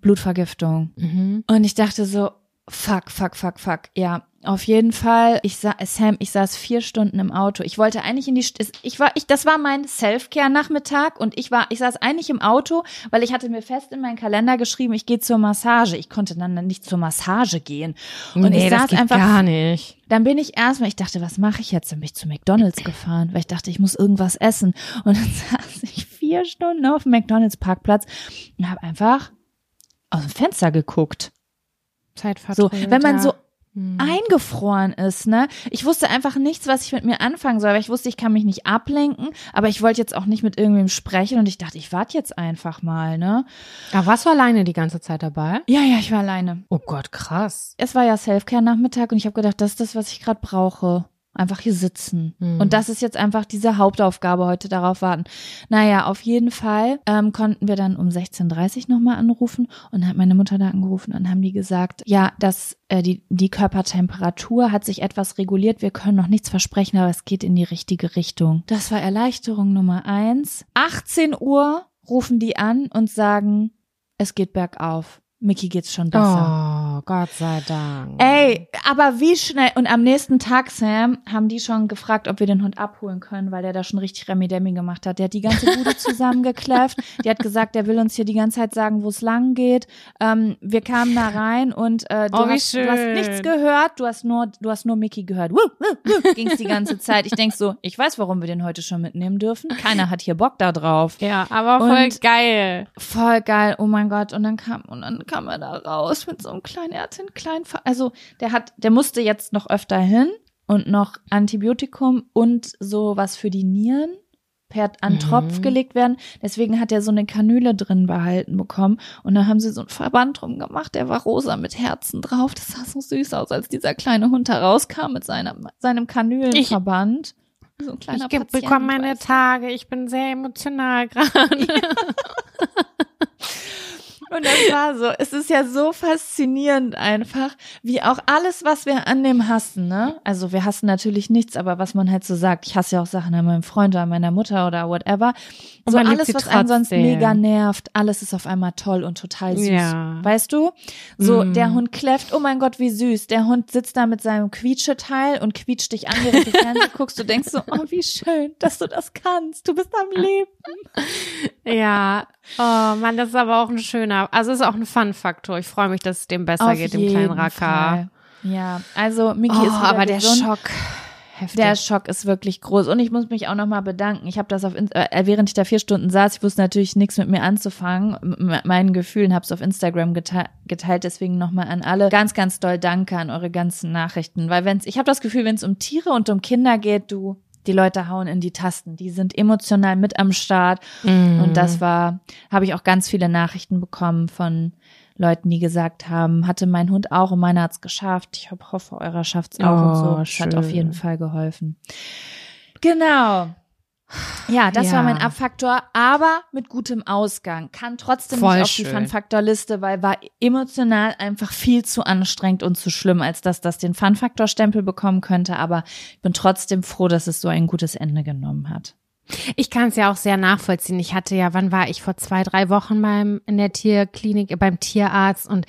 Blutvergiftung. Mhm. Und ich dachte so, fuck, fuck, fuck, fuck. Ja, auf jeden Fall. Ich sa Sam, ich saß vier Stunden im Auto. Ich wollte eigentlich in die, St ich war, ich, das war mein Self-Care-Nachmittag und ich war, ich saß eigentlich im Auto, weil ich hatte mir fest in meinen Kalender geschrieben, ich gehe zur Massage. Ich konnte dann nicht zur Massage gehen. Und nee, ich das saß geht einfach gar nicht. dann bin ich erstmal, ich dachte, was mache ich jetzt? Dann bin ich zu McDonalds gefahren, weil ich dachte, ich muss irgendwas essen. Und dann saß ich vier Stunden auf dem McDonalds Parkplatz und habe einfach aus dem Fenster geguckt. So, wenn man ja. so Hm. eingefroren ist, ne? Ich wusste einfach nichts, was ich mit mir anfangen soll, weil ich wusste, ich kann mich nicht ablenken, aber ich wollte jetzt auch nicht mit irgendwem sprechen und ich dachte, ich warte jetzt einfach mal, ne? Aber warst du alleine die ganze Zeit dabei? Ja, ja, ich war alleine. Oh Gott, krass. Es war ja Selfcare-Nachmittag und ich habe gedacht, das ist das, was ich gerade brauche. Einfach hier sitzen. Hm. Und das ist jetzt einfach diese Hauptaufgabe heute, darauf warten. Naja, auf jeden Fall ähm, konnten wir dann um 16.30 Uhr nochmal anrufen und hat meine Mutter da angerufen und haben die gesagt, ja, dass äh, die, die Körpertemperatur hat sich etwas reguliert. Wir können noch nichts versprechen, aber es geht in die richtige Richtung. Das war Erleichterung Nummer eins. 18 Uhr rufen die an und sagen, es geht bergauf. Mickey geht's schon besser. Oh, Gott sei Dank. Ey, aber wie schnell. Und am nächsten Tag, Sam, haben die schon gefragt, ob wir den Hund abholen können, weil der da schon richtig Remi-Demi gemacht hat. Der hat die ganze Bude zusammengekläfft. Die hat gesagt, der will uns hier die ganze Zeit sagen, wo es lang geht. Ähm, wir kamen da rein und äh, du, Oh, hast, du hast nichts gehört. Du hast nur, du hast nur Mickey gehört. Wuh, wuh, wuh, ging's die ganze Zeit. Ich denk so, ich weiß, warum wir den heute schon mitnehmen dürfen. Keiner hat hier Bock da drauf. Ja, aber voll Und- geil. Voll geil, oh mein Gott. Und dann kam, und dann kam er da raus mit so einem kleinen, er hatte einen kleinen, Fa also der hat, der musste jetzt noch öfter hin. und noch Antibiotikum und so was für die Nieren per an Tropf Mhm. gelegt werden. Deswegen hat er so eine Kanüle drin behalten bekommen. Und da haben sie so einen Verband drum gemacht, der war rosa mit Herzen drauf. Das sah so süß aus, als dieser kleine Hund herauskam mit seinem, seinem Kanülenverband. so ein kleiner Ich Patient, bekomme meine. Tage. Ich bin sehr emotional gerade. Und das war so, es ist ja so faszinierend einfach, wie auch alles, was wir an dem hassen, ne? Also wir hassen natürlich nichts, aber was man halt so sagt, ich hasse ja auch Sachen an meinem Freund oder an meiner Mutter oder whatever. So alles, was einen sonst mega nervt, alles ist auf einmal toll und total süß. Ja. Weißt du? So, Mm. der Hund kläfft, oh mein Gott, wie süß. Der Hund sitzt da mit seinem Quietscheteil und quietscht dich an, während du Fernsehen guckst. Du denkst so, oh, wie schön, dass du das kannst. Du bist am Leben. ja. Oh Mann, das ist aber auch ein schöner, also es ist auch ein Fun-Faktor. Ich freue mich, dass es dem besser Auf geht, dem kleinen. Fall. Ja, also Miki Oh, ist aber der gesund. Schock. Heftig. Der Schock ist wirklich groß und ich muss mich auch nochmal bedanken. Ich habe das auf äh, während ich da vier Stunden saß, ich wusste natürlich nichts mit mir anzufangen, mit meinen Gefühlen, habe es auf Instagram gete geteilt. Deswegen nochmal an alle ganz, ganz doll Danke an eure ganzen Nachrichten, weil wenn's, ich habe das Gefühl, wenn es um Tiere und um Kinder geht, du die Leute hauen in die Tasten. Die sind emotional mit am Start. Mhm. Und das war, habe ich auch ganz viele Nachrichten bekommen von Leuten, die gesagt haben, hatte mein Hund auch und meiner hat's geschafft. Ich hoffe, eurer schafft's auch und so. Oh, Das hat auf jeden Fall geholfen. Genau. Ja, das Ja. war mein Abfaktor, aber mit gutem Ausgang. Kann trotzdem Voll nicht auf die schön. Fun-Faktor-Liste, weil war emotional einfach viel zu anstrengend und zu schlimm, als dass das den Fun-Faktor-Stempel bekommen könnte. Aber ich bin trotzdem froh, dass es so ein gutes Ende genommen hat. Ich kann es ja auch sehr nachvollziehen. Ich hatte ja, wann war ich vor zwei, drei Wochen beim in der Tierklinik, beim Tierarzt und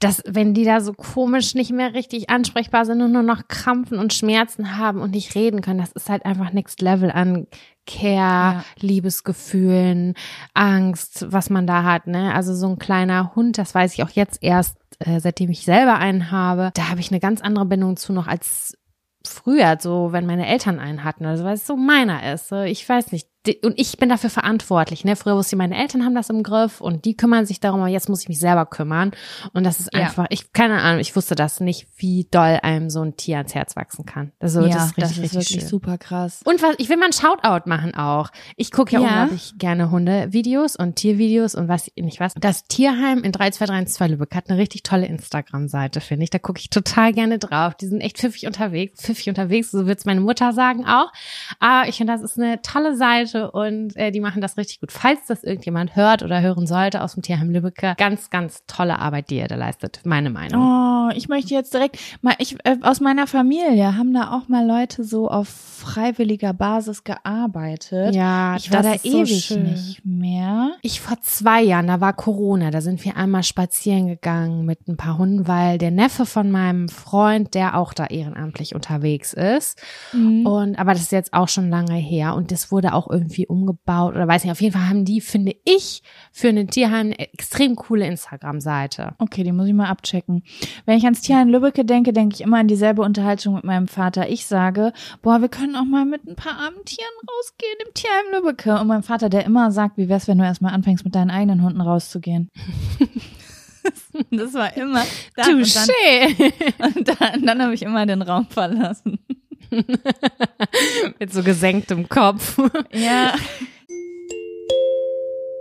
das, wenn die da so komisch nicht mehr richtig ansprechbar sind und nur noch Krampfen und Schmerzen haben und nicht reden können, das ist halt einfach Next Level an Care, Ja. Liebesgefühlen, Angst, was man da hat. Ne? Also so ein kleiner Hund, das weiß ich auch jetzt erst, äh, seitdem ich selber einen habe, da habe ich eine ganz andere Bindung zu noch als früher, so wenn meine Eltern einen hatten, also weil es so meiner ist. So, ich weiß nicht. Und ich bin dafür verantwortlich. Ne? Früher wusste ich, meine Eltern haben das im Griff und die kümmern sich darum, aber jetzt muss ich mich selber kümmern. Und das ist Ja. einfach, ich, keine Ahnung, ich wusste das nicht, wie doll einem so ein Tier ans Herz wachsen kann. Also ja, das ist richtig, das ist wirklich schön. super krass. Und was, ich will mal ein Shoutout machen auch. Ich gucke ja, Ja. unglaublich gerne Hundevideos und Tiervideos und was nicht was. Das Tierheim in 32312 Lübeck hat eine richtig tolle Instagram-Seite, finde ich. Da gucke ich total gerne drauf. Die sind echt pfiffig unterwegs. Pfiffig unterwegs, so wird's meine Mutter sagen auch. Aber ich finde, das ist eine tolle Seite und äh, die machen das richtig gut. Falls das irgendjemand hört oder hören sollte aus dem Tierheim Lübeck, ganz, ganz tolle Arbeit, die ihr da leistet. Meine Meinung. Oh, ich möchte jetzt direkt mal, ich äh, aus meiner Familie haben da auch mal Leute so auf freiwilliger Basis gearbeitet. Ja, ich war da ist so ewig schön. nicht mehr. Ich vor zwei Jahren, da war Corona, da sind wir einmal spazieren gegangen mit ein paar Hunden, weil der Neffe von meinem Freund, der auch da ehrenamtlich unterwegs ist. Mhm. Und aber das ist jetzt auch schon lange her und das wurde auch irgendwie umgebaut oder weiß nicht. Auf jeden Fall haben die, finde ich, für ein Tierheim eine extrem coole Instagram-Seite. Okay, die muss ich mal abchecken. Wenn ich ans Tierheim Lübbecke denke, denke ich immer an dieselbe Unterhaltung mit meinem Vater. Ich sage, boah, wir können auch mal mit ein paar armen Tieren rausgehen im Tierheim Lübbecke. Und mein Vater, der immer sagt, wie wär's, wenn du erstmal anfängst, mit deinen eigenen Hunden rauszugehen. das war immer. Dann, und dann, Touché. und dann, dann habe ich immer den Raum verlassen. Mit so gesenktem Kopf. Ja.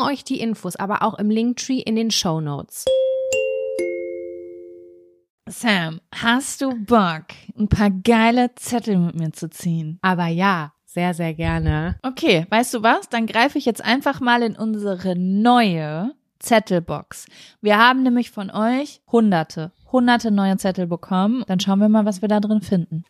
euch die Infos aber auch im Linktree in den Show Notes. Sam, hast du Bock, ein paar geile Zettel mit mir zu ziehen? Aber ja, sehr, sehr gerne. Okay, weißt du was? Dann greife ich jetzt einfach mal in unsere neue Zettelbox. Wir haben nämlich von euch hunderte, hunderte neue Zettel bekommen. Dann schauen wir mal, was wir da drin finden.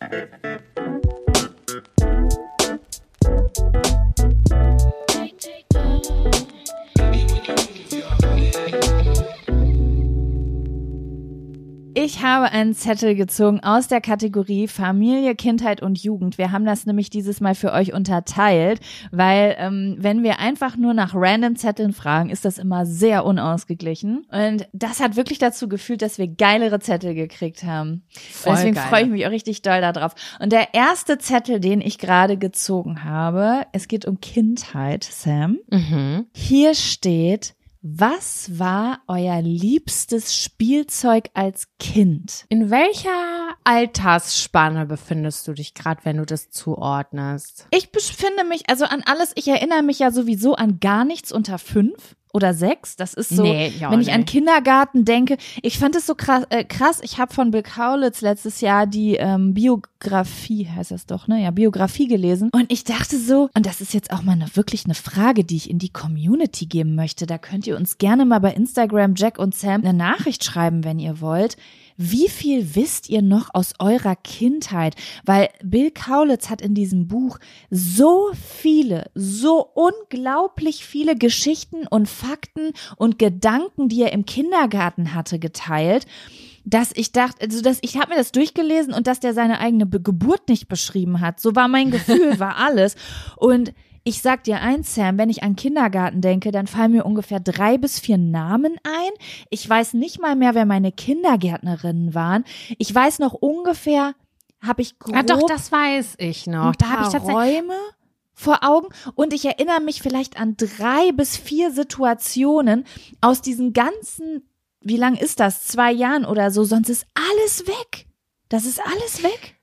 Ich habe einen Zettel gezogen aus der Kategorie Familie, Kindheit und Jugend. Wir haben das nämlich dieses Mal für euch unterteilt, weil ähm, wenn wir einfach nur nach random Zetteln fragen, ist das immer sehr unausgeglichen. Und das hat wirklich dazu gefühlt, dass wir geilere Zettel gekriegt haben. Voll Deswegen geil. freue ich mich auch richtig doll darauf. Und der erste Zettel, den ich gerade gezogen habe, es geht um Kindheit, Sam. Mhm. Hier steht, was war euer liebstes Spielzeug als Kind? In welcher Altersspanne befindest du dich gerade, wenn du das zuordnest? Ich befinde mich, also an alles, ich erinnere mich ja sowieso an gar nichts unter fünf oder sechs. Das ist so, Nee, ich wenn ich an nicht. Kindergarten denke. Ich fand es so krass. Äh, krass. Ich habe von Bill Kaulitz letztes Jahr die ähm, Biografie, heißt das doch, ne? Ja, Biografie gelesen. Und ich dachte so, und das ist jetzt auch mal eine, wirklich eine Frage, die ich in die Community geben möchte. Da könnt ihr uns gerne mal bei Instagram Jack und Sam eine Nachricht schreiben, wenn ihr wollt. Wie viel wisst ihr noch aus eurer Kindheit? Weil Bill Kaulitz hat in diesem Buch so viele, so unglaublich viele Geschichten und Fakten und Gedanken, die er im Kindergarten hatte, geteilt dass ich dachte, also dass ich habe mir das durchgelesen und dass der seine eigene Be Geburt nicht beschrieben hat. So war mein Gefühl, war alles. Und ich sag dir eins, Sam, wenn ich an Kindergarten denke, dann fallen mir ungefähr drei bis vier Namen ein. Ich weiß nicht mal mehr, wer meine Kindergärtnerinnen waren. Ich weiß noch ungefähr, habe ich grob Ja, doch, das weiß ich noch. Da habe ich tatsächlich. Räume vor Augen und ich erinnere mich vielleicht an drei bis vier Situationen aus diesen ganzen, wie lang ist das? Zwei Jahren oder so, sonst ist alles weg. Das ist alles weg.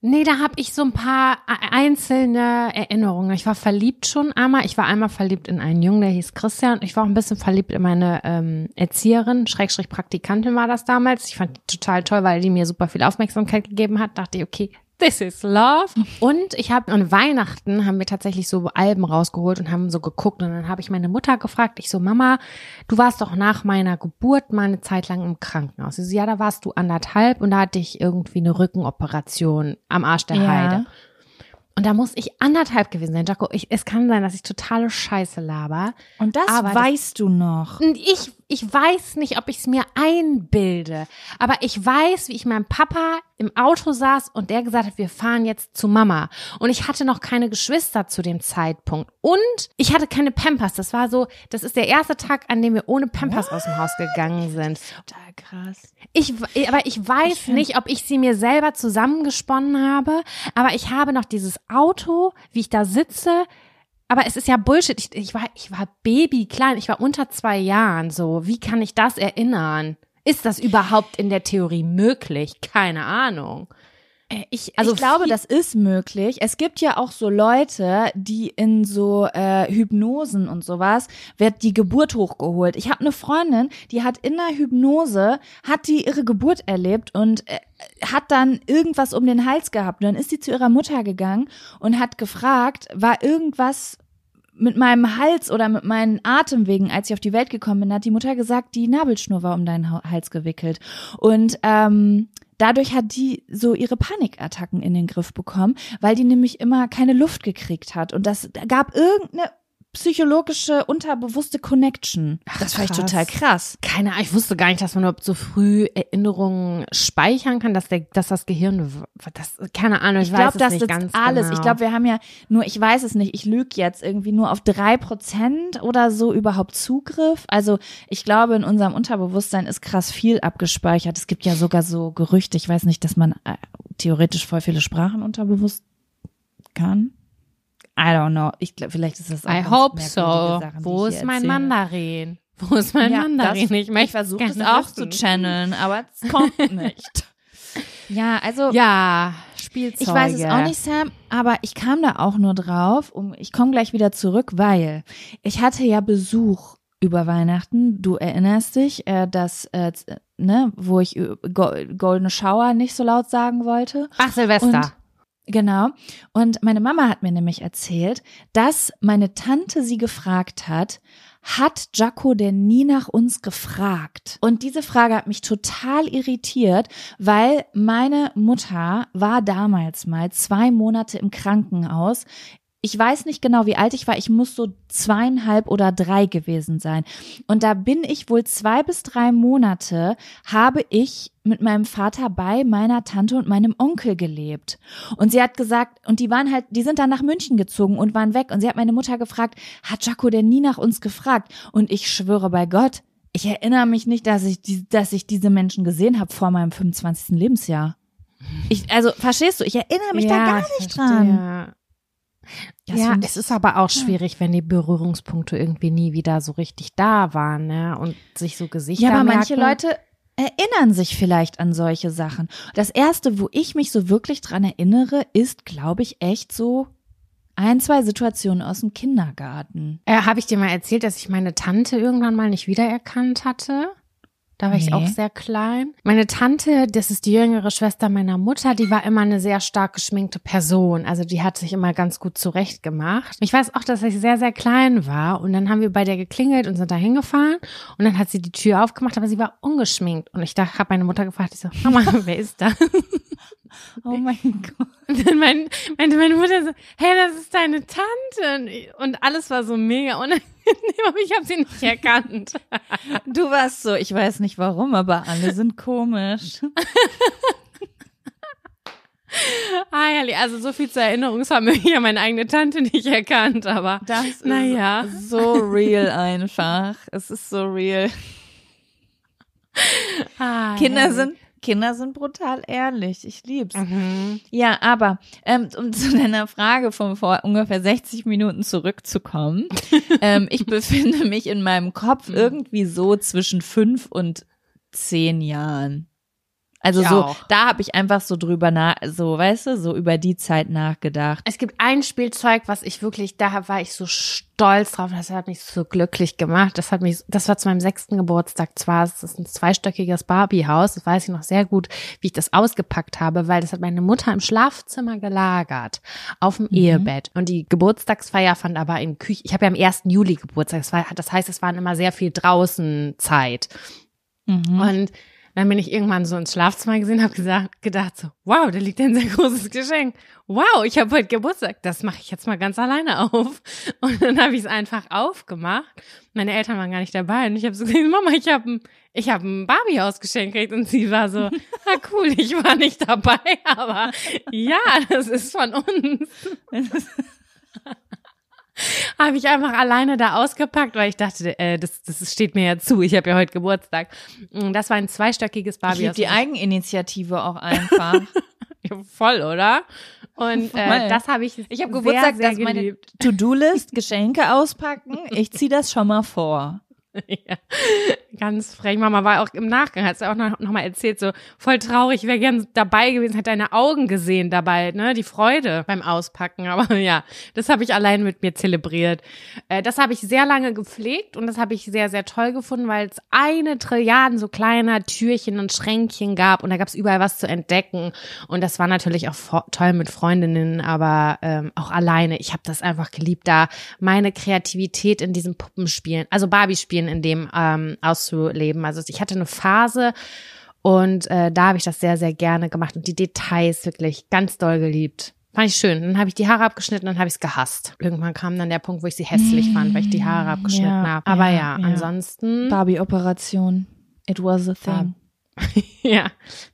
Nee, da habe ich so ein paar e- einzelne Erinnerungen. Ich war verliebt schon einmal. Ich war einmal verliebt in einen Jungen, der hieß Christian. Ich war auch ein bisschen verliebt in meine ähm, Erzieherin, Schrägstrich Praktikantin war das damals. Ich fand die total toll, weil die mir super viel Aufmerksamkeit gegeben hat. Dachte ich, okay, this is love. Und ich habe an Weihnachten haben wir tatsächlich so Alben rausgeholt und haben so geguckt. Und dann habe ich meine Mutter gefragt. Ich so, Mama, du warst doch nach meiner Geburt mal eine Zeit lang im Krankenhaus. Sie so, ja, da warst du anderthalb und da hatte ich irgendwie eine Rückenoperation am Arsch der Ja. Heide. Und da muss ich anderthalb gewesen sein, Jaco. Ich, es kann sein, dass ich totale Scheiße laber. Und das Aber das- weißt du noch. Und ich, ich weiß nicht, ob ich es mir einbilde, aber ich weiß, wie ich meinem Papa im Auto saß und der gesagt hat, wir fahren jetzt zu Mama. Und ich hatte noch keine Geschwister zu dem Zeitpunkt. Und ich hatte keine Pampers. Das war so, das ist der erste Tag, an dem wir ohne Pampers aus dem Haus gegangen sind. Total krass. Ich, aber ich weiß Ich nicht, ob ich sie mir selber zusammengesponnen habe, aber ich habe noch dieses Auto, wie ich da sitze. Aber es ist ja Bullshit. Ich, ich war, ich war Baby klein. Ich war unter zwei Jahren. So, wie kann ich das erinnern? Ist das überhaupt in der Theorie möglich? Keine Ahnung. Äh, Ich, Also ich glaube, das ist möglich. Es gibt ja auch so Leute, die in so äh, Hypnosen und sowas wird die Geburt hochgeholt. Ich habe eine Freundin, die hat in der Hypnose hat die ihre Geburt erlebt und äh, hat dann irgendwas um den Hals gehabt. Und dann ist sie zu ihrer Mutter gegangen und hat gefragt, war irgendwas mit meinem Hals oder mit meinen Atemwegen, als ich auf die Welt gekommen bin, hat die Mutter gesagt, die Nabelschnur war um deinen Ha- Hals gewickelt. Und ähm, dadurch hat die so ihre Panikattacken in den Griff bekommen, weil die nämlich immer keine Luft gekriegt hat. Und das da gab irgendeine psychologische, unterbewusste Connection. Ach, das war ich total krass. Keine Ahnung, ich wusste gar nicht, dass man überhaupt so früh Erinnerungen speichern kann, dass, der, dass das Gehirn, das, keine Ahnung, ich, Ich weiß glaube, es das nicht ist ganz alles. genau. Ich glaube, wir haben ja nur, ich weiß es nicht, ich lüge jetzt irgendwie nur auf drei Prozent oder so überhaupt Zugriff. Also ich glaube, in unserem Unterbewusstsein ist krass viel abgespeichert. Es gibt ja sogar so Gerüchte, ich weiß nicht, dass man äh, theoretisch voll viele Sprachen unterbewusst kann. I don't know. Ich glaube, vielleicht ist das auch I hope so. Sachen, Wo ist mein erzähle. Mandarin? Wo ist mein Ja, Mandarin? das- ich möchte versuche es auch wissen. zu channeln, aber es kommt nicht. ja, also Ja, Spielzeuge. Ich weiß es auch nicht, Sam, aber ich kam da auch nur drauf. Um, ich komme gleich wieder zurück, weil ich hatte ja Besuch über Weihnachten. Du erinnerst dich, äh, dass, äh, ne, wo ich äh, Go Golden Shower nicht so laut sagen wollte. Ach, Silvester. Und- Genau. Und meine Mama hat mir nämlich erzählt, dass meine Tante sie gefragt hat, hat Jaco denn nie nach uns gefragt? Und diese Frage hat mich total irritiert, weil meine Mutter war damals mal zwei Monate im Krankenhaus. Ich weiß nicht genau, wie alt ich war. Ich muss so zweieinhalb oder drei gewesen sein. Und da bin ich wohl zwei bis drei Monate, habe ich mit meinem Vater bei meiner Tante und meinem Onkel gelebt. Und sie hat gesagt, und die waren halt, die sind dann nach München gezogen und waren weg. Und sie hat meine Mutter gefragt, hat Jaco denn nie nach uns gefragt? Und ich schwöre bei Gott, ich erinnere mich nicht, dass ich, die, dass ich diese Menschen gesehen habe vor meinem 25. Lebensjahr. Ich, also, verstehst du, ich erinnere mich da gar ich nicht dran. Das ja, es ist aber auch schwierig, wenn die Berührungspunkte irgendwie nie wieder so richtig da waren, ne? Und sich so Gesichter Ja, aber merken. manche Leute erinnern sich vielleicht an solche Sachen. Das erste, wo ich mich so wirklich dran erinnere, ist, glaube ich, echt so ein, zwei Situationen aus dem Kindergarten. Äh, Habe ich dir mal erzählt, dass ich meine Tante irgendwann mal nicht wiedererkannt hatte? Da war ich Nee. auch sehr klein. Meine Tante, das ist die jüngere Schwester meiner Mutter, die war immer eine sehr stark geschminkte Person. Also die hat sich immer ganz gut zurecht gemacht. Ich weiß auch, dass ich sehr, sehr klein war. Und dann haben wir bei der geklingelt und sind da hingefahren. Und dann hat sie die Tür aufgemacht, aber sie war ungeschminkt. Und ich dachte, habe meine Mutter gefragt, ich so, Mama, wer ist da? Oh mein Gott. Und dann mein, meinte meine Mutter so, hey, das ist deine Tante. Und alles war so mega unangenehm, aber ich habe sie nicht erkannt. Du warst so, ich weiß nicht warum, aber alle sind komisch. Ah, ja, also so viel zur Erinnerungsvermögen. Ich habe meine eigene Tante nicht erkannt, aber Das ist Naja. so real einfach. Es ist so real. ah, Kinder herrlich. sind, Kinder sind brutal ehrlich. Ich lieb's. Mhm. Ja, aber ähm, um zu deiner Frage von vor ungefähr 60 Minuten zurückzukommen. ähm, ich befinde mich in meinem Kopf irgendwie so zwischen fünf und zehn Jahren. Also Ich so, auch. da habe ich einfach so drüber nach, so, weißt du, so über die Zeit nachgedacht. Es gibt ein Spielzeug, was ich wirklich, da war ich so stolz drauf. Das hat mich so glücklich gemacht. Das hat mich, das war zu meinem sechsten Geburtstag. Zwar es ist ein zweistöckiges Barbiehaus. Das weiß ich noch sehr gut, wie ich das ausgepackt habe, weil das hat meine Mutter im Schlafzimmer gelagert auf dem Ehebett. Und die Geburtstagsfeier fand aber in Küche. Ich habe ja am 1. Juli Geburtstag. Das, war, das heißt, es waren immer sehr viel draußen Zeit. Mhm. Und dann bin ich irgendwann so ins Schlafzimmer gesehen, habe gesagt, gedacht so, wow, da liegt ein sehr großes Geschenk. Wow, ich habe heute Geburtstag. Das mache ich jetzt mal ganz alleine auf. Und dann habe ich es einfach aufgemacht. Meine Eltern waren gar nicht dabei und ich habe so gesagt, Mama, ich habe ein, ich habe ein Barbie-Haus geschenkt gekriegt und sie war so, ah cool, ich war nicht dabei, aber ja, das ist von uns. habe ich einfach alleine da ausgepackt, weil ich dachte, äh, das, das steht mir ja zu. Ich habe ja heute Geburtstag. Und Das war ein zweistöckiges Ich Barbie. die Eigeninitiative auch einfach. Voll, oder? Und äh, das habe ich. Ich habe sehr, Geburtstag, sehr dass meine. To-Do-List, Geschenke auspacken. Ich ziehe das schon mal vor. ja. Ganz frech. Mama war auch im Nachgang, hat sie auch noch, noch mal erzählt, so voll traurig, wäre gern dabei gewesen, hat deine Augen gesehen dabei, ne, die Freude beim Auspacken. Aber ja, das habe ich allein mit mir zelebriert. Äh, das habe ich sehr lange gepflegt und das habe ich sehr, sehr toll gefunden, weil es eine Trilliarden so kleiner Türchen und Schränkchen gab und da gab es überall was zu entdecken. Und das war natürlich auch toll mit Freundinnen, aber ähm, auch alleine. Ich habe das einfach geliebt, da meine Kreativität in diesem Puppenspielen, also Barbie-Spielen in dem ähm, auszuleben. Also ich hatte eine Phase und äh, da habe ich das sehr, sehr gerne gemacht und die Details wirklich ganz doll geliebt. Fand ich schön. Dann habe ich die Haare abgeschnitten, dann habe ich es gehasst. Irgendwann kam dann der Punkt, wo ich sie hässlich fand, weil ich die Haare abgeschnitten Ja, habe. Aber ja, ja, ja. ansonsten. Barbie-Operation. It was a thing. ja,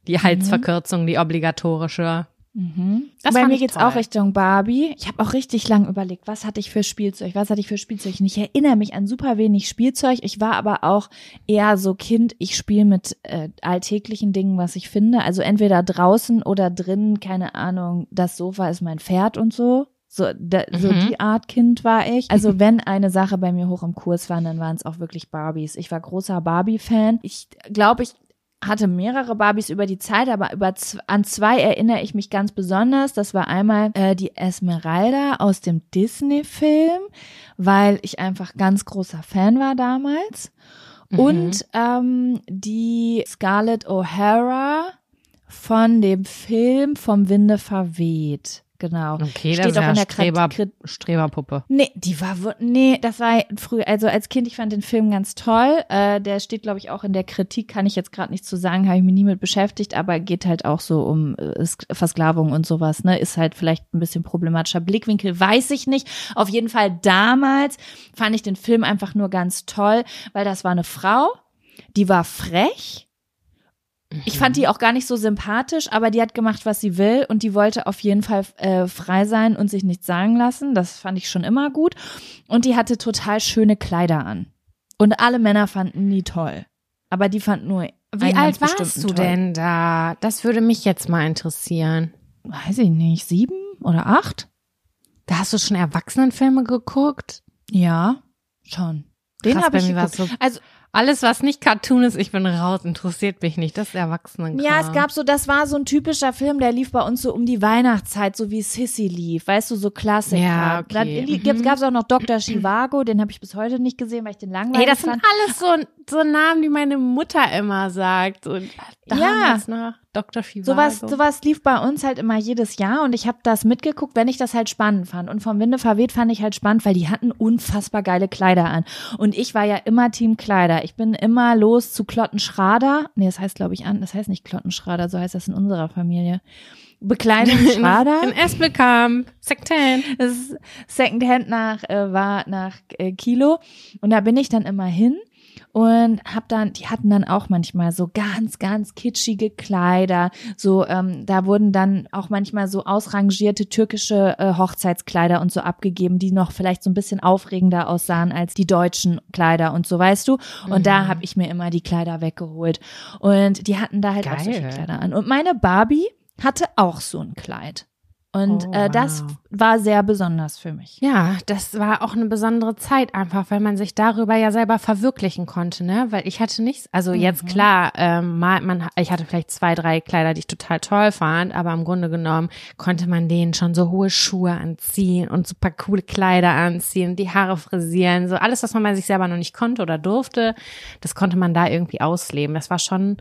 die Halsverkürzung, die obligatorische. Mhm. Bei mir geht's toll. auch Richtung Barbie. Ich habe auch richtig lang überlegt, was hatte ich für Spielzeug, was hatte ich für Spielzeug. Und ich erinnere mich an super wenig Spielzeug. Ich war aber auch eher so Kind, ich spiele mit äh, alltäglichen Dingen, was ich finde. Also entweder draußen oder drinnen, keine Ahnung, das Sofa ist mein Pferd und so. So, da, so Mhm. die Art Kind war ich. Also wenn eine Sache bei mir hoch im Kurs war, dann waren es auch wirklich Barbies. Ich war großer Barbie-Fan. Ich glaube, ich hatte mehrere Barbies über die Zeit, aber über an zwei erinnere ich mich ganz besonders. Das war einmal äh, die Esmeralda aus dem Disney-Film, weil ich einfach ganz großer Fan war damals. Mhm. Und ähm, die Scarlett O'Hara von dem Film Vom Winde verweht. Genau. Okay, Steht das ist auch ja in der Streber, Krit- Streberpuppe. Nee, die war, nee, das war früh, also als Kind, ich fand den Film ganz toll. Äh, der steht, glaube ich, auch in der Kritik, kann ich jetzt gerade nicht zu sagen, habe ich mich nie mit beschäftigt, aber geht halt auch so um äh, Sk- Versklavung und sowas, ne? Ist halt vielleicht ein bisschen problematischer Blickwinkel, weiß ich nicht. Auf jeden Fall damals fand ich den Film einfach nur ganz toll, weil das war eine Frau, die war frech. Ich fand die auch gar nicht so sympathisch, aber die hat gemacht, was sie will und die wollte auf jeden Fall äh, frei sein und sich nichts sagen lassen. Das fand ich schon immer gut. Und die hatte total schöne Kleider an. Und alle Männer fanden die toll. Aber die fanden nur. Wie alt warst du toll. denn da? Das würde mich jetzt mal interessieren. Weiß ich nicht, sieben oder acht? Da hast du schon Erwachsenenfilme geguckt? Ja, schon. Den habe ich geguckt. so- Also Alles, was nicht Cartoon ist, ich bin raus, interessiert mich nicht. Das ist Erwachsenen. Ja, es gab so, das war so ein typischer Film, der lief bei uns so um die Weihnachtszeit, so wie Sissy lief, weißt du, so Klassiker. Ja, okay. Dann li- gab's, gab's auch noch Dr. Chivago, den habe ich bis heute nicht gesehen, weil ich den langweilig Ey, das sind fand. alles so, so Namen, die meine Mutter immer sagt. Und damals noch Dr. Fivago. Sowas, sowas lief bei uns halt immer jedes Jahr und ich habe das mitgeguckt, wenn ich das halt spannend fand. Und vom Winde verweht fand ich halt spannend, weil die hatten unfassbar geile Kleider an. Und ich war ja immer Team Kleider. Ich bin immer los zu Klottenschrader. Nee, das heißt, glaube ich, an, das heißt nicht Klottenschrader, so heißt das in unserer Familie. Bekleidung Schrader. In Espelkamp. Das ist Secondhand nach äh, war nach äh, Kilo und da bin ich dann immer hin und hab dann die hatten dann auch manchmal so ganz ganz kitschige Kleider. So ähm, da wurden dann auch manchmal so ausrangierte türkische äh, Hochzeitskleider und so abgegeben die noch vielleicht so ein bisschen aufregender aussahen als die deutschen Kleider und so weißt du? Und da habe ich mir immer die Kleider weggeholt. Und die hatten da halt auch solche Geil. Kleider an. Und meine Barbie hatte auch so ein Kleid und Oh, äh, das war sehr besonders für mich. Ja, das war auch eine besondere Zeit einfach, weil man sich darüber ja selber verwirklichen konnte, ne? Weil ich hatte nichts, also jetzt klar, ähm, mal, man, ich hatte vielleicht zwei, drei Kleider, die ich total toll fand, aber im Grunde genommen konnte man denen schon so hohe Schuhe anziehen und super coole Kleider anziehen, die Haare frisieren, so alles, was man bei sich selber noch nicht konnte oder durfte, das konnte man da irgendwie ausleben. Das war schon,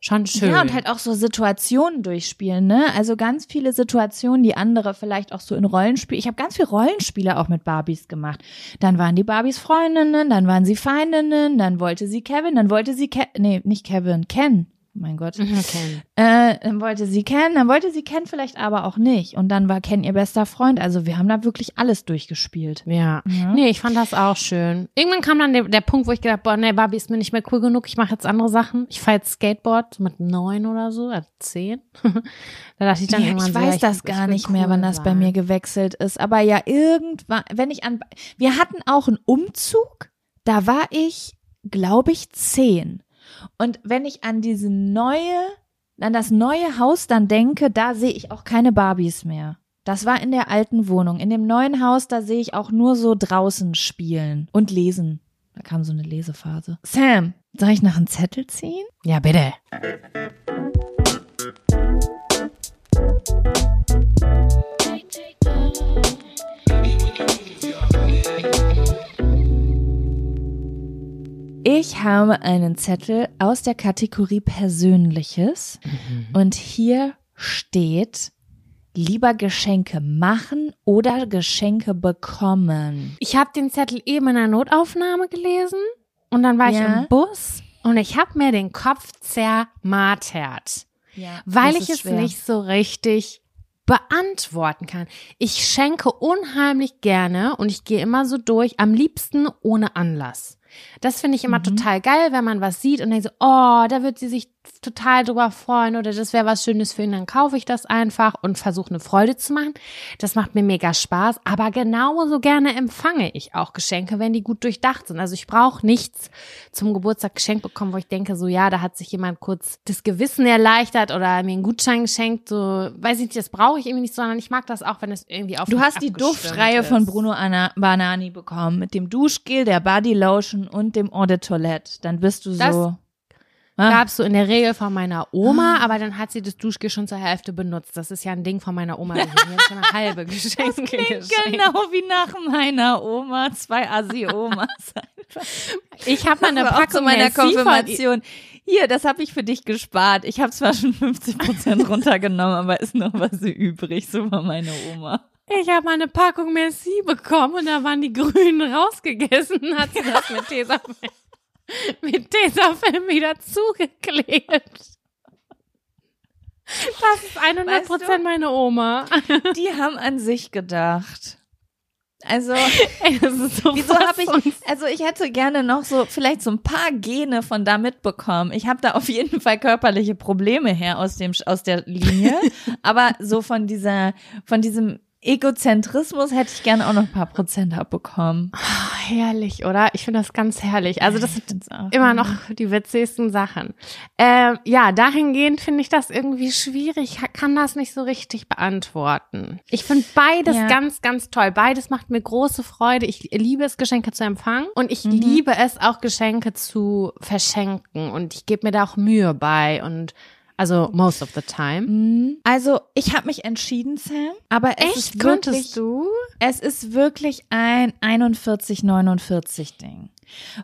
schon schön. Ja, und halt auch so Situationen durchspielen, ne? Also ganz viele Situationen, die andere vielleicht auch so in Rollenspiel. Ich habe ganz viel Rollenspiele auch mit Barbies gemacht. Dann waren die Barbies Freundinnen, dann waren sie Feindinnen, dann wollte sie Kevin, dann wollte sie Ke nee, nicht Kevin, Ken. Oh mein Gott. Okay. Äh, dann wollte sie Ken, dann wollte sie Ken vielleicht aber auch nicht. Und dann war Ken ihr bester Freund. Also wir haben da wirklich alles durchgespielt. Ja. Ja. Nee, ich fand das auch schön. Irgendwann kam dann der, der Punkt, wo ich gedacht, boah, nee, Barbie ist mir nicht mehr cool genug, ich mache jetzt andere Sachen. Ich fahre jetzt Skateboard so mit neun oder so, also zehn. da dachte ich dann Ja, irgendwann ich so, weiß ja, das ich gar nicht mehr, cool wann das bei sein. mir gewechselt ist. Aber ja, irgendwann, wenn ich an, wir hatten auch einen Umzug, da war ich, glaube ich, zehn. Und wenn ich an diese neue, an das neue Haus dann denke, da sehe ich auch keine Barbies mehr. Das war in der alten Wohnung. In dem neuen Haus, da sehe ich auch nur so draußen spielen und lesen. Da kam so eine Lesephase. Sam, soll ich nach einem Zettel ziehen? Ja, bitte. Ich habe einen Zettel aus der Kategorie Persönliches und hier steht lieber Geschenke machen oder Geschenke bekommen. Ich habe den Zettel eben in der Notaufnahme gelesen und dann war ich Ja. im Bus und ich habe mir den Kopf zermartert, Ja, weil ich es nicht so richtig beantworten kann. Ich schenke unheimlich gerne und ich gehe immer so durch, am liebsten ohne Anlass. Das finde ich immer mhm. total geil, wenn man was sieht und denkt so, oh, da wird sie sich total drüber freuen oder das wäre was Schönes für ihn, dann kaufe ich das einfach und versuche eine Freude zu machen. Das macht mir mega Spaß, aber genauso gerne empfange ich auch Geschenke, wenn die gut durchdacht sind. Also ich brauche nichts zum Geburtstag geschenkt bekommen, wo ich denke, so ja, da hat sich jemand kurz das Gewissen erleichtert oder mir einen Gutschein geschenkt, so weiß ich nicht, das brauche ich irgendwie nicht, sondern ich mag das auch, wenn es irgendwie auf Du hast die Duftreihe ist. von Bruno Anna Banani bekommen mit dem Duschgel, der Body Lotion und dem Eau de Toilette. Dann bist du das so Ah. Gab's so in der Regel von meiner Oma, ah. aber dann hat sie das Duschgel schon zur Hälfte benutzt. Das ist ja ein Ding von meiner Oma. Die hat schon eine halbe Geschenke das geschenkt. Genau wie nach meiner Oma, zwei Assi-Omas. ich habe mal eine Packung zu meiner Konfirmation. Hier, das habe ich für dich gespart. Ich habe zwar schon 50 Prozent runtergenommen, aber ist noch was übrig. So war meine Oma. Ich habe eine Packung Merci bekommen und da waren die Grünen rausgegessen. Hat sie das mit Tesafilm mit Tesafilm wieder zugeklebt. Das ist 100% weißt du, meine Oma. Die haben an sich gedacht. Also, Ey, so wieso habe ich, also ich hätte gerne noch so, vielleicht so ein paar Gene von da mitbekommen. Ich habe da auf jeden Fall körperliche Probleme her aus dem, aus der Linie. aber so von dieser, von diesem Egozentrismus hätte ich gerne auch noch ein paar Prozent abbekommen. Oh, herrlich, oder? Ich finde das ganz herrlich. Also das sind immer noch die witzigsten Sachen. Ähm, ja, dahingehend finde ich das irgendwie schwierig. Ich kann das nicht so richtig beantworten. Ich finde beides ja. ganz, ganz toll. Beides macht mir große Freude. Ich liebe es, Geschenke zu empfangen und ich mhm. liebe es auch, Geschenke zu verschenken. Und ich gebe mir da auch Mühe bei und also most of the time. Mhm. Also ich habe mich entschieden, Sam. Aber es Echt? ist wirklich, Konntest du? Es ist wirklich ein 41-49 Ding.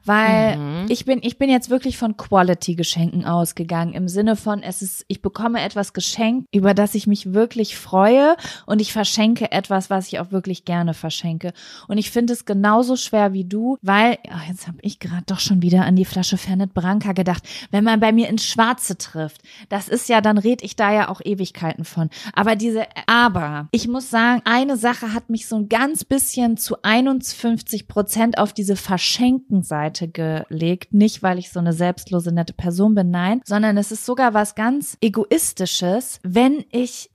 Weil mhm. ich bin, ich bin jetzt wirklich von Quality-Geschenken ausgegangen. Im Sinne von, es ist, ich bekomme etwas geschenkt, über das ich mich wirklich freue und ich verschenke etwas, was ich auch wirklich gerne verschenke. Und ich finde es genauso schwer wie du, weil, ach, jetzt habe ich gerade doch schon wieder an die Flasche Fernet Branca gedacht. Wenn man bei mir ins Schwarze trifft, das ist ja, dann red ich da ja auch Ewigkeiten von. Aber diese, aber ich muss sagen, eine Sache hat mich so ein ganz bisschen zu 51 Prozent auf diese Verschenkung Seite gelegt. Nicht, weil ich so eine selbstlose, nette Person bin, nein, sondern es ist sogar was ganz Egoistisches, wenn ich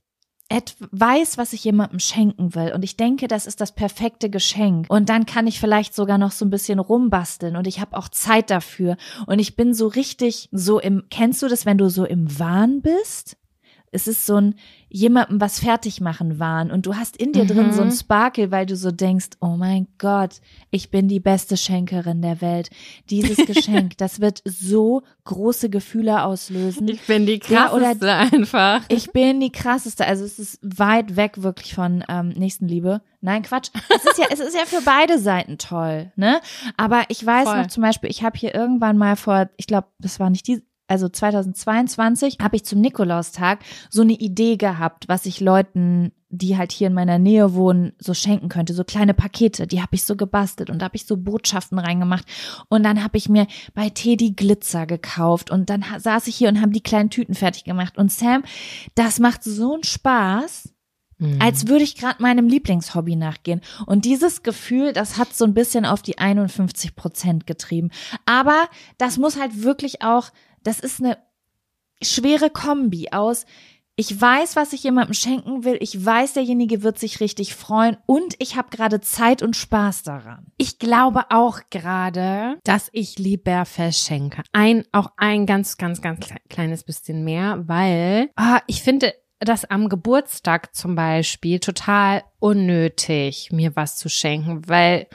weiß, was ich jemandem schenken will. Und ich denke, das ist das perfekte Geschenk. Und dann kann ich vielleicht sogar noch so ein bisschen rumbasteln. Und ich habe auch Zeit dafür. Und ich bin so richtig so im, kennst du das, wenn du so im Wahn bist? Es ist so ein jemandem was fertig machen waren und du hast in dir mhm. drin so ein mhm. Sparkle, weil du so denkst, oh mein Gott, ich bin die beste Schenkerin der Welt. Dieses Geschenk, das wird so große Gefühle auslösen. Ich bin die krasseste ja, einfach. Ich bin die krasseste. Also es ist weit weg wirklich von ähm, Nächstenliebe. Nein, Quatsch. Es ist ja, es ist ja für beide Seiten toll, ne? Aber ich weiß Voll. noch zum Beispiel, ich habe hier irgendwann mal vor, ich glaube, das war nicht die, also 2022, habe ich zum Nikolaustag so eine Idee gehabt, was ich Leuten, die halt hier in meiner Nähe wohnen, so schenken könnte. So kleine Pakete, die habe ich so gebastelt und da habe ich so Botschaften reingemacht. Und dann habe ich mir bei Teddy Glitzer gekauft und dann saß ich hier und habe die kleinen Tüten fertig gemacht. Und Sam, das macht so einen Spaß. Mhm. Als würde ich gerade meinem Lieblingshobby nachgehen. Und dieses Gefühl, das hat so ein bisschen auf die 51 Prozent getrieben. Aber das muss halt wirklich auch das ist eine schwere Kombi aus, ich weiß, was ich jemandem schenken will, ich weiß, derjenige wird sich richtig freuen und ich habe gerade Zeit und Spaß daran. Ich glaube auch gerade, dass ich lieber verschenke. Ein, auch ein ganz, ganz, ganz kleines bisschen mehr, weil ah, ich finde, das am Geburtstag zum Beispiel total unnötig, mir was zu schenken, weil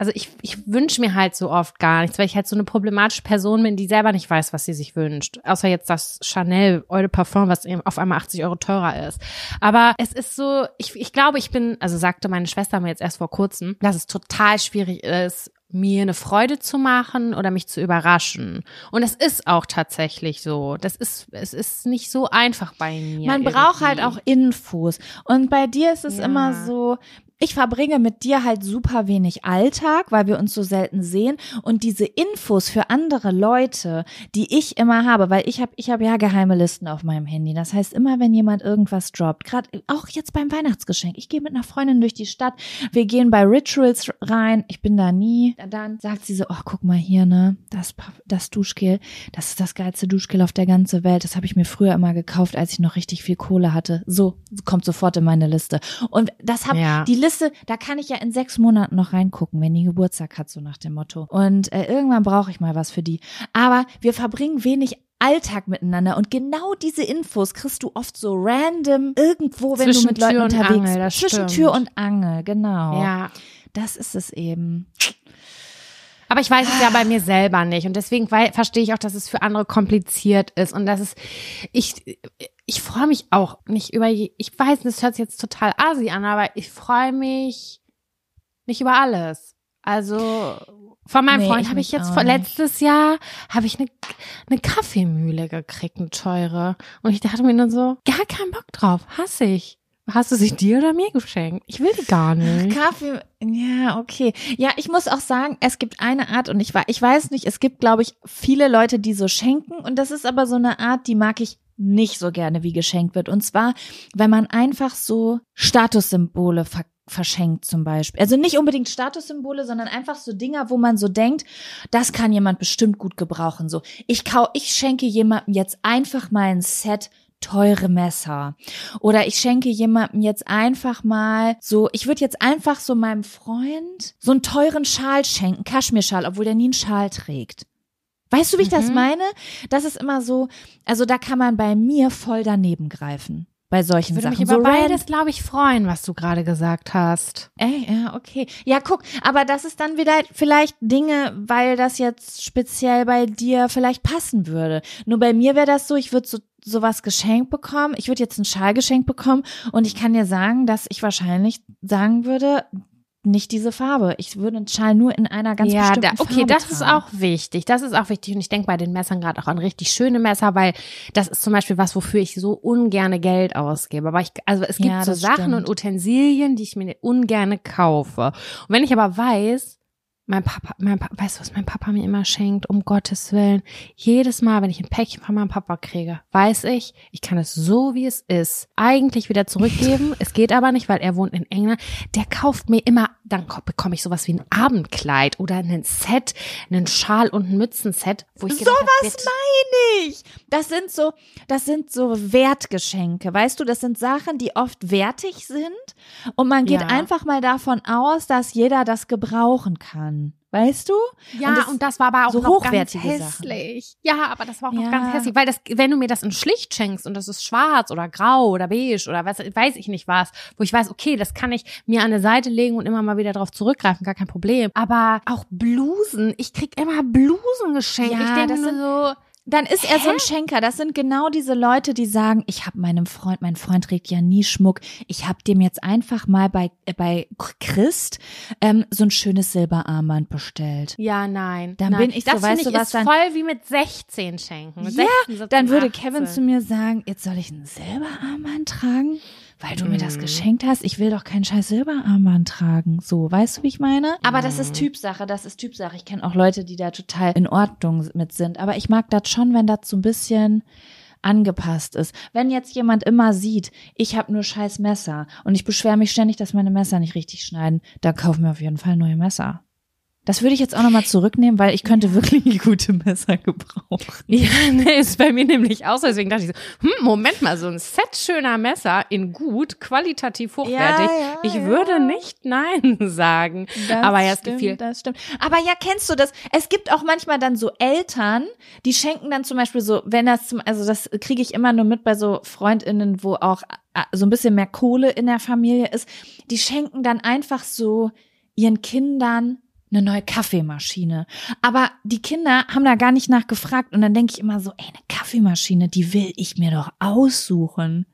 also ich, ich wünsche mir halt so oft gar nichts, weil ich halt so eine problematische Person bin, die selber nicht weiß, was sie sich wünscht. Außer jetzt das Chanel Eau de Parfum, was eben auf einmal 80 Euro teurer ist. Aber es ist so, ich, ich glaube, ich bin, also sagte meine Schwester mir jetzt erst vor kurzem, dass es total schwierig ist, mir eine Freude zu machen oder mich zu überraschen. Und es ist auch tatsächlich so. Das ist, es ist nicht so einfach bei mir. Man irgendwie. braucht halt auch Infos. Und bei dir ist es ja. immer so, ich verbringe mit dir halt super wenig Alltag, weil wir uns so selten sehen und diese Infos für andere Leute, die ich immer habe, weil ich habe ich habe ja geheime Listen auf meinem Handy. Das heißt, immer wenn jemand irgendwas droppt, gerade auch jetzt beim Weihnachtsgeschenk, ich gehe mit einer Freundin durch die Stadt, wir gehen bei Rituals rein, ich bin da nie, dann sagt sie so, oh, guck mal hier, ne, das das Duschgel, das ist das geilste Duschgel auf der ganzen Welt, das habe ich mir früher immer gekauft, als ich noch richtig viel Kohle hatte. So kommt sofort in meine Liste. Und das habe ja. die Liste, da kann ich ja in sechs Monaten noch reingucken, wenn die Geburtstag hat, so nach dem Motto. Und äh, irgendwann brauche ich mal was für die. Aber wir verbringen wenig Alltag miteinander und genau diese Infos kriegst du oft so random irgendwo, wenn Zwischen du mit Leuten Tür unterwegs bist. Zwischen Tür und Angel, genau. Ja. Das ist es eben. Aber ich weiß es ja bei mir selber nicht. Und deswegen verstehe ich auch, dass es für andere kompliziert ist. Und dass es, ich, ich freue mich auch nicht über, ich weiß, das hört sich jetzt total asi an, aber ich freue mich nicht über alles. Also von meinem Nee, Freund habe ich jetzt vor, letztes Jahr habe ich eine eine Kaffeemühle gekriegt, eine teure. Und ich dachte mir dann so, gar keinen Bock drauf, hasse ich. Hast du sie dir oder mir geschenkt? Ich will die gar nicht. Kaffee, ja, okay. Ja, ich muss auch sagen, es gibt eine Art und ich, ich weiß nicht, es gibt, glaube ich, viele Leute, die so schenken und das ist aber so eine Art, die mag ich nicht so gerne, wie geschenkt wird. Und zwar, wenn man einfach so Statussymbole ver verschenkt zum Beispiel. Also nicht unbedingt Statussymbole, sondern einfach so Dinger, wo man so denkt, das kann jemand bestimmt gut gebrauchen. So, ich kau, ich schenke jemandem jetzt einfach mal ein Set teure Messer. Oder ich schenke jemandem jetzt einfach mal so, ich würde jetzt einfach so meinem Freund so einen teuren Schal schenken, Kaschmirschal, obwohl der nie einen Schal trägt. Weißt du, wie ich das Mhm. meine? Das ist immer so, also da kann man bei mir voll daneben greifen. Bei solchen Ich würde mich Sachen. über so beides, glaube ich, freuen, was du gerade gesagt hast. Ey, ja, okay. Ja, guck, aber das ist dann wieder vielleicht Dinge, weil das jetzt speziell bei dir vielleicht passen würde. Nur bei mir wäre das so, ich würde so sowas geschenkt bekommen. Ich würde jetzt einen Schal geschenkt bekommen und ich kann dir sagen, dass ich wahrscheinlich sagen würde, nicht diese Farbe. Ich würde einen Schal nur in einer ganz ja, bestimmten da, okay, Farbe das ist auch wichtig. Das ist auch wichtig. Und ich denke bei den Messern gerade auch an richtig schöne Messer, weil das ist zum Beispiel was, wofür ich so ungerne Geld ausgebe. Aber ich, also es gibt Ja, so Sachen stimmt. und Utensilien, die ich mir ungerne kaufe. Und wenn ich aber weiß, mein Papa, mein Papa, weißt du, was mein Papa mir immer schenkt, um Gottes Willen? Jedes Mal, wenn ich ein Päckchen von meinem Papa kriege, weiß ich, ich kann es so, wie es ist, eigentlich wieder zurückgeben. es geht aber nicht, weil er wohnt in England. Der kauft mir immer, dann ko- bekomme ich sowas wie ein Abendkleid oder ein Set, einen Schal und ein Mützenset, wo ich gedacht Sowas meine ich. Das sind so, das sind so Wertgeschenke. Weißt du, das sind Sachen, die oft wertig sind. Und man geht Ja. einfach mal davon aus, dass jeder das gebrauchen kann. Weißt du? Ja, Und und das- das, war aber auch so noch ganz hässlich. Ja, aber das war auch Ja. noch ganz hässlich, weil das, wenn du mir das in schlicht schenkst und das ist schwarz oder grau oder beige oder was, weiß ich nicht was, wo ich weiß, okay, das kann ich mir an eine Seite legen und immer mal wieder drauf zurückgreifen, gar kein Problem. Aber auch Blusen, ich krieg immer Blusen geschenkt. Ja, ich denke das nur sind- so, Dann ist er so ein Schenker. Das sind genau diese Leute, die sagen, ich habe meinem Freund, mein Freund trägt ja nie Schmuck. Ich habe dem jetzt einfach mal bei, äh, bei Christ ähm, so ein schönes Silberarmband bestellt. ja, nein. Dann nein. bin ich so, das weißt finde du, ich, was ist dann- voll wie mit 16 schenken. Mit Ja, 16, 17, Dann würde 18. Kevin zu mir sagen, jetzt soll ich ein Silberarmband tragen, weil du mir das Mhm. geschenkt hast. Ich will doch kein scheiß Silberarmband tragen. So, weißt du, wie ich meine? Aber das ist Typsache, das ist Typsache. Ich kenne auch Leute, die da total in Ordnung mit sind. Aber ich mag das schon, wenn das so ein bisschen angepasst ist. Wenn jetzt jemand immer sieht, ich habe nur scheiß Messer und ich beschwere mich ständig, dass meine Messer nicht richtig schneiden, dann kaufen wir auf jeden Fall neue Messer. Das würde ich jetzt auch nochmal zurücknehmen, weil ich könnte wirklich gute Messer gebrauchen. Ja, nee, ist bei mir nämlich auch so. Deswegen dachte ich so, hm, Moment mal, so ein Set schöner Messer in gut, qualitativ hochwertig. ja, ich ja. würde nicht Nein sagen. Aber ja, es stimmt, gefiel. Das stimmt. Aber ja, kennst du das? Es gibt auch manchmal dann so Eltern, die schenken dann zum Beispiel so, wenn das zum, also das kriege ich immer nur mit bei so FreundInnen, wo auch äh, so ein bisschen mehr Kohle in der Familie ist, die schenken dann einfach so ihren Kindern eine neue Kaffeemaschine. Aber die Kinder haben da gar nicht nachgefragt und dann denke ich immer so, ey, eine Kaffeemaschine, die will ich mir doch aussuchen.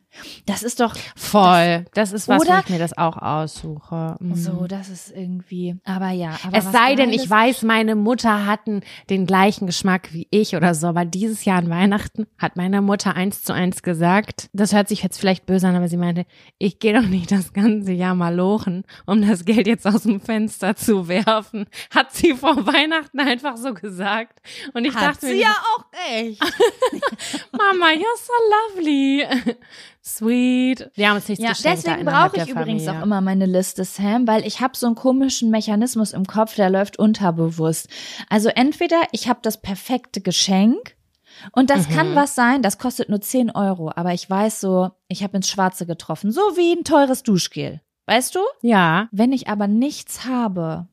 Das ist doch Voll. Das, ist was, wo ich mir das auch aussuche. Mhm. so, das ist irgendwie. Aber ja, aber Es sei denn, ich weiß, meine Mutter hatten den gleichen Geschmack wie ich oder so, aber dieses Jahr an Weihnachten hat meine Mutter eins zu eins gesagt, das hört sich jetzt vielleicht böse an, aber sie meinte, ich gehe doch nicht das ganze Jahr mal lochen, um das Geld jetzt aus dem Fenster zu werfen. Hat sie vor Weihnachten einfach so gesagt. Und ich Hat dachte sie mir, ja auch echt. Mama, you're so lovely. Sweet. Wir haben uns nichts Ja, geschenkt deswegen brauche ich übrigens Familie. auch immer meine Liste, Sam, weil ich habe so einen komischen Mechanismus im Kopf, der läuft unterbewusst. Also entweder ich habe das perfekte Geschenk und das Mhm. kann was sein, das kostet nur 10 Euro, aber ich weiß so, ich habe ins Schwarze getroffen, so wie ein teures Duschgel. Weißt du? Ja. Wenn ich aber nichts habe,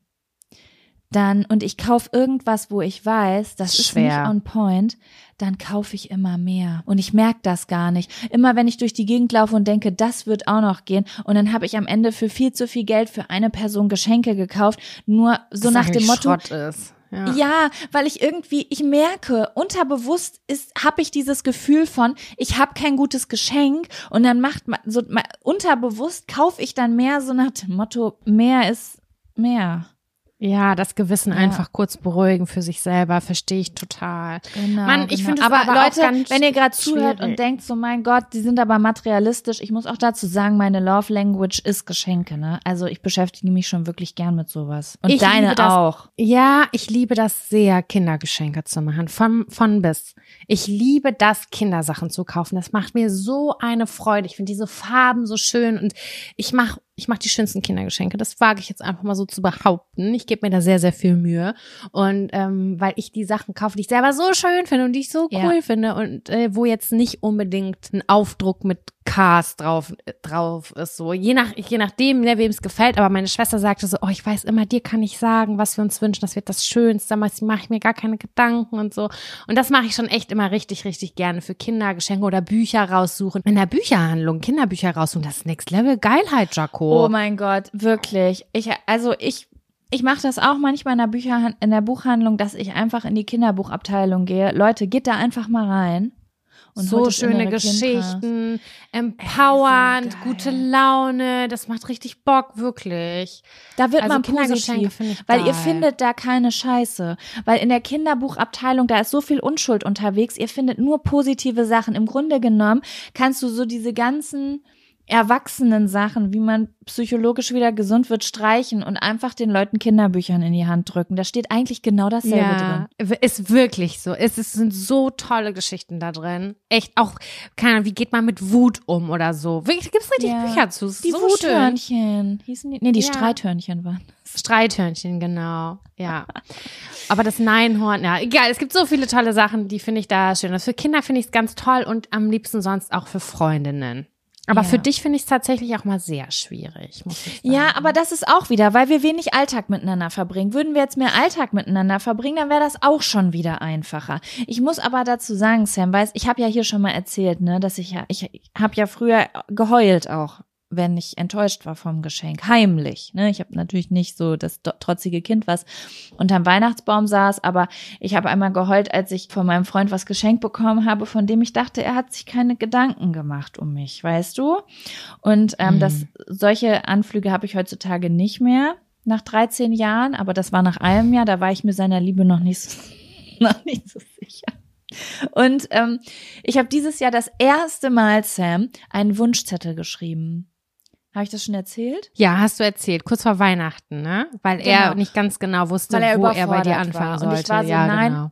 dann und ich kaufe irgendwas, wo ich weiß, das ist Schwer. nicht on point, dann kaufe ich immer mehr und ich merke das gar nicht. Immer wenn ich durch die Gegend laufe und denke, das wird auch noch gehen und dann habe ich am Ende für viel zu viel Geld für eine Person Geschenke gekauft, nur so Das nach dem Motto. Ja. ja, weil ich irgendwie, ich merke, unterbewusst ist, habe ich dieses Gefühl von, ich habe kein gutes Geschenk und dann macht man so unterbewusst kaufe ich dann mehr so nach dem Motto, mehr ist mehr. Ja, das Gewissen Ja. einfach kurz beruhigen für sich selber, verstehe ich total. Genau, Mann, ich genau. finde aber, aber Leute, wenn ihr gerade zuhört und denkt so, mein Gott, die sind aber materialistisch. Ich muss auch dazu sagen, meine Love Language ist Geschenke, ne? Also ich beschäftige mich schon wirklich gern mit sowas. Und Ich deine das. auch. Ja, ich liebe das sehr, Kindergeschenke zu machen, von, von bis. Ich liebe das, Kindersachen zu kaufen. Das macht mir so eine Freude. Ich finde diese Farben so schön und ich mache ich mach die schönsten Kindergeschenke. Das wage ich jetzt einfach mal so zu behaupten. Ich gebe mir da sehr, sehr viel Mühe. Und ähm, weil ich die Sachen kaufe, die ich selber so schön finde und die ich so Ja. cool finde und äh, wo jetzt nicht unbedingt ein Aufdruck mit Cars drauf, drauf ist. So, je nach, je nachdem, ne, wem es gefällt. Aber meine Schwester sagte so, oh, ich weiß immer, dir kann ich sagen, was wir uns wünschen. Das wird das Schönste. Damals mache ich mir gar keine Gedanken und so. Und das mache ich schon echt immer richtig, richtig gerne für Kindergeschenke oder Bücher raussuchen. In der Bücherhandlung, Kinderbücher raussuchen, das ist Next Level Geilheit, Jaco. Oh mein Gott, wirklich. Ich, also ich, ich mache das auch manchmal in der Bücher, in der Buchhandlung, dass ich einfach in die Kinderbuchabteilung gehe. Leute, geht da einfach mal rein. Und so schöne. Geschichten, empowernd, geil. gute Laune, das macht richtig Bock, wirklich. Da wird Also man positiv, weil ihr geil. findet da keine Scheiße. Weil in der Kinderbuchabteilung, da ist so viel Unschuld unterwegs, ihr findet nur positive Sachen. Im Grunde genommen kannst du so diese ganzen erwachsenen Sachen, wie man psychologisch wieder gesund wird, streichen und einfach den Leuten Kinderbüchern in die Hand drücken. Da steht eigentlich genau dasselbe drin. w- ist wirklich so. Es, es sind so tolle Geschichten da drin. Echt auch, keine Ahnung, wie geht man mit Wut um oder so. Wirklich, gibt's richtig Ja. Bücher zu. Es Die so. Wuthörnchen. Hießen die? Nee, die Ja. Streithörnchen waren. Streithörnchen, genau. Ja. Aber das Neinhorn, ja, egal. Es gibt so viele tolle Sachen, die finde ich da schön. Also für Kinder finde ich es ganz toll und am liebsten sonst auch für Freundinnen. Aber Ja. für dich finde ich es tatsächlich auch mal sehr schwierig. Ja, aber das ist auch wieder, weil wir wenig Alltag miteinander verbringen. Würden wir jetzt mehr Alltag miteinander verbringen, dann wäre das auch schon wieder einfacher. Ich muss aber dazu sagen, Sam, weiß, ich habe ja hier schon mal erzählt, ne, dass ich ja, ich habe ja früher geheult auch, wenn ich enttäuscht war vom Geschenk, heimlich. Ne, ich habe natürlich nicht so das trotzige Kind, was unterm Weihnachtsbaum saß, aber ich habe einmal geheult, als ich von meinem Freund was geschenkt bekommen habe, von dem ich dachte, er hat sich keine Gedanken gemacht um mich, weißt du? Und ähm, Mhm. das solche Anflüge habe ich heutzutage nicht mehr nach 13 Jahren, aber das war nach einem Jahr, da war ich mir seiner Liebe noch nicht so, noch nicht so sicher. Und ähm, ich habe dieses Jahr das erste Mal, Sam, einen Wunschzettel geschrieben. Habe ich das schon erzählt? Ja, hast du erzählt, kurz vor Weihnachten, ne? Weil er Genau. nicht ganz genau wusste, er wo er bei dir anfangen war. sollte. Und ich war so, ja, nein, genau.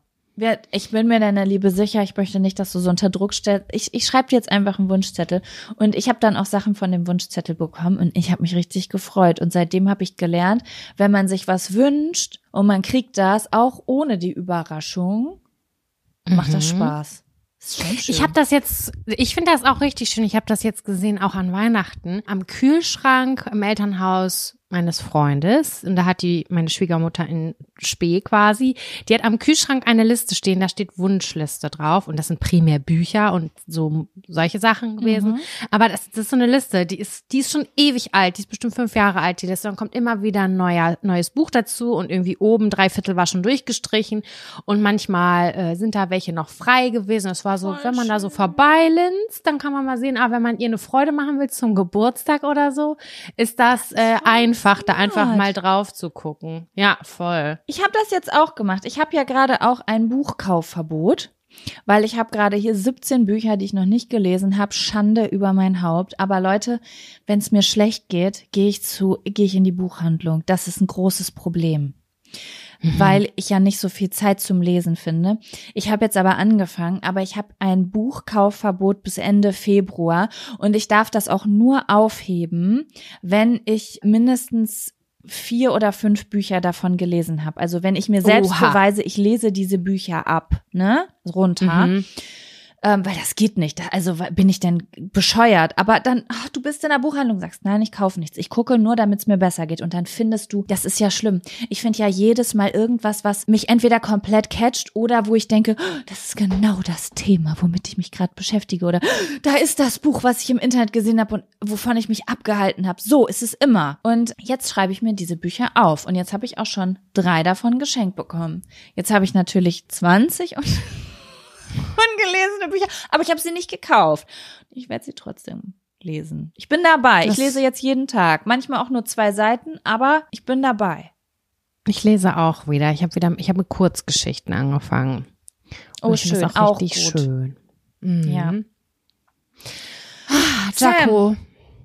Ich bin mir deiner Liebe sicher. Ich möchte nicht, dass du so unter Druck stellst. Ich, ich schreibe dir jetzt einfach einen Wunschzettel. Und ich habe dann auch Sachen von dem Wunschzettel bekommen und ich habe mich richtig gefreut. Und seitdem habe ich gelernt, wenn man sich was wünscht und man kriegt das auch ohne die Überraschung, macht das Mhm. Spaß. Ich habe das jetzt, ich finde das auch richtig schön. Ich habe das jetzt gesehen, auch an Weihnachten. Am Kühlschrank im Elternhaus meines Freundes und da hat die meine Schwiegermutter in Spee quasi, die hat am Kühlschrank eine Liste stehen, da steht Wunschliste drauf und das sind primär Bücher und so solche Sachen gewesen. Mhm. Aber das, das ist so eine Liste, die ist die ist schon ewig alt, die ist bestimmt fünf Jahre alt, die Liste. Dann kommt immer wieder ein neuer neues Buch dazu und irgendwie oben drei Viertel war schon durchgestrichen und manchmal äh, sind da welche noch frei gewesen. Das war so, Voll wenn man da so schön. vorbeilinst, dann kann man mal sehen, ah, wenn man ihr eine Freude machen will zum Geburtstag oder so, ist das, äh, voll einfach, da einfach mal drauf zu gucken. Ja, voll. Ich habe das jetzt auch gemacht. Ich habe ja gerade auch ein Buchkaufverbot, weil ich habe gerade hier 17 Bücher, die ich noch nicht gelesen habe. Schande über mein Haupt. Aber Leute, wenn es mir schlecht geht, gehe ich zu, gehe ich in die Buchhandlung. Das ist ein großes Problem. Weil ich ja nicht so viel Zeit zum Lesen finde. Ich habe jetzt aber angefangen, aber ich habe ein Buchkaufverbot bis Ende Februar und ich darf das auch nur aufheben, wenn ich mindestens vier oder fünf Bücher davon gelesen habe. Also wenn ich mir selbst Oha. beweise, ich lese diese Bücher ab, ne, runter, Mhm. Ähm, weil das geht nicht. Also bin ich denn bescheuert? Aber dann, ach, du bist in der Buchhandlung, sagst, nein, ich kaufe nichts. Ich gucke nur, damit es mir besser geht. Und dann findest du, das ist ja schlimm. Ich finde ja jedes Mal irgendwas, was mich entweder komplett catcht oder wo ich denke, oh, das ist genau das Thema, womit ich mich gerade beschäftige. Oder oh, da ist das Buch, was ich im Internet gesehen habe und wovon ich mich abgehalten habe. So ist es immer. Und jetzt schreibe ich mir diese Bücher auf. Und jetzt habe ich auch schon drei davon geschenkt bekommen. Jetzt habe ich natürlich 20 und ungelesene Bücher, aber ich habe sie nicht gekauft. Ich werde sie trotzdem lesen. Ich bin dabei. Das- ich lese jetzt jeden Tag. Manchmal auch nur zwei Seiten, aber ich bin dabei. Ich lese auch wieder. Ich habe wieder, ich habe mit Kurzgeschichten angefangen. Und Oh, ich finde schön. das auch richtig gut. schön. Mhm. Ja. Ah, Jaco,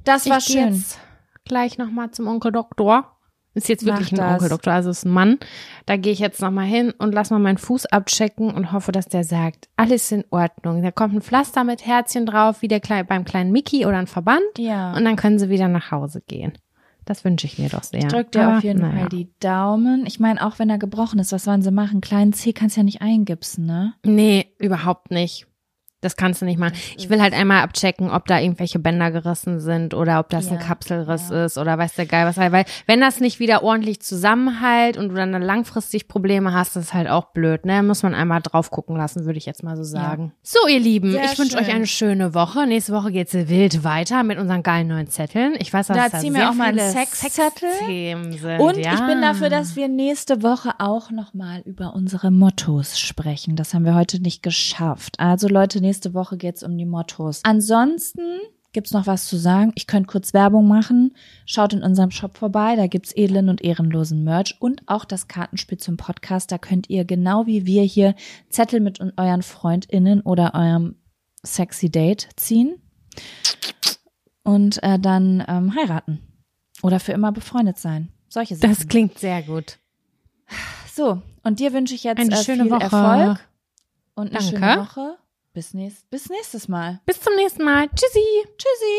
Das war ich schön. jetzt gleich nochmal zum Onkel Doktor. Ist jetzt wirklich Mach ein das. Onkel Doktor, also ist ein Mann. Da gehe ich jetzt nochmal hin und lass mal meinen Fuß abchecken und hoffe, dass der sagt, alles in Ordnung. Da kommt ein Pflaster mit Herzchen drauf, wie der Klei beim kleinen Mickey oder ein Verband. Ja. Und dann können sie wieder nach Hause gehen. Das wünsche ich mir doch sehr. Ich drück dir Aber, auf jeden naja. Fall die Daumen. Ich meine, auch wenn er gebrochen ist, was sollen sie machen? Kleinen C kannst du ja nicht eingipsen, ne? Nee, überhaupt nicht. Das kannst du nicht machen. Ich will halt einmal abchecken, ob da irgendwelche Bänder gerissen sind oder ob das ein Ja, Kapselriss ja. ist oder weiß der Geil was. Weil wenn das nicht wieder ordentlich zusammenhält und du dann langfristig Probleme hast, das ist halt auch blöd. Ne, muss man einmal drauf gucken lassen, würde ich jetzt mal so sagen. So, ihr Lieben, Sehr ich wünsche euch eine schöne Woche. Nächste Woche geht's wild weiter mit unseren geilen neuen Zetteln. Ich weiß, dass Da da ziehen wir auch mal einen Sexzettel. Sexthemen sind. Und ja. ich bin dafür, dass wir nächste Woche auch nochmal über unsere Mottos sprechen. Das haben wir heute nicht geschafft. Also Leute, nächste Woche geht's um die Mottos. Ansonsten gibt's noch was zu sagen. Ich könnte kurz Werbung machen. Schaut in unserem Shop vorbei. Da gibt's edlen und ehrenlosen Merch und auch das Kartenspiel zum Podcast. Da könnt ihr genau wie wir hier Zettel mit euren FreundInnen oder eurem sexy Date ziehen und äh, dann ähm, heiraten oder für immer befreundet sein. Solche Sachen. Das klingt sehr gut. So, und dir wünsche ich jetzt Eine äh, schöne Woche. Erfolg und eine Danke. schöne Woche. Bis, nächst, bis nächstes Mal. Bis zum nächsten Mal. Tschüssi. Tschüssi.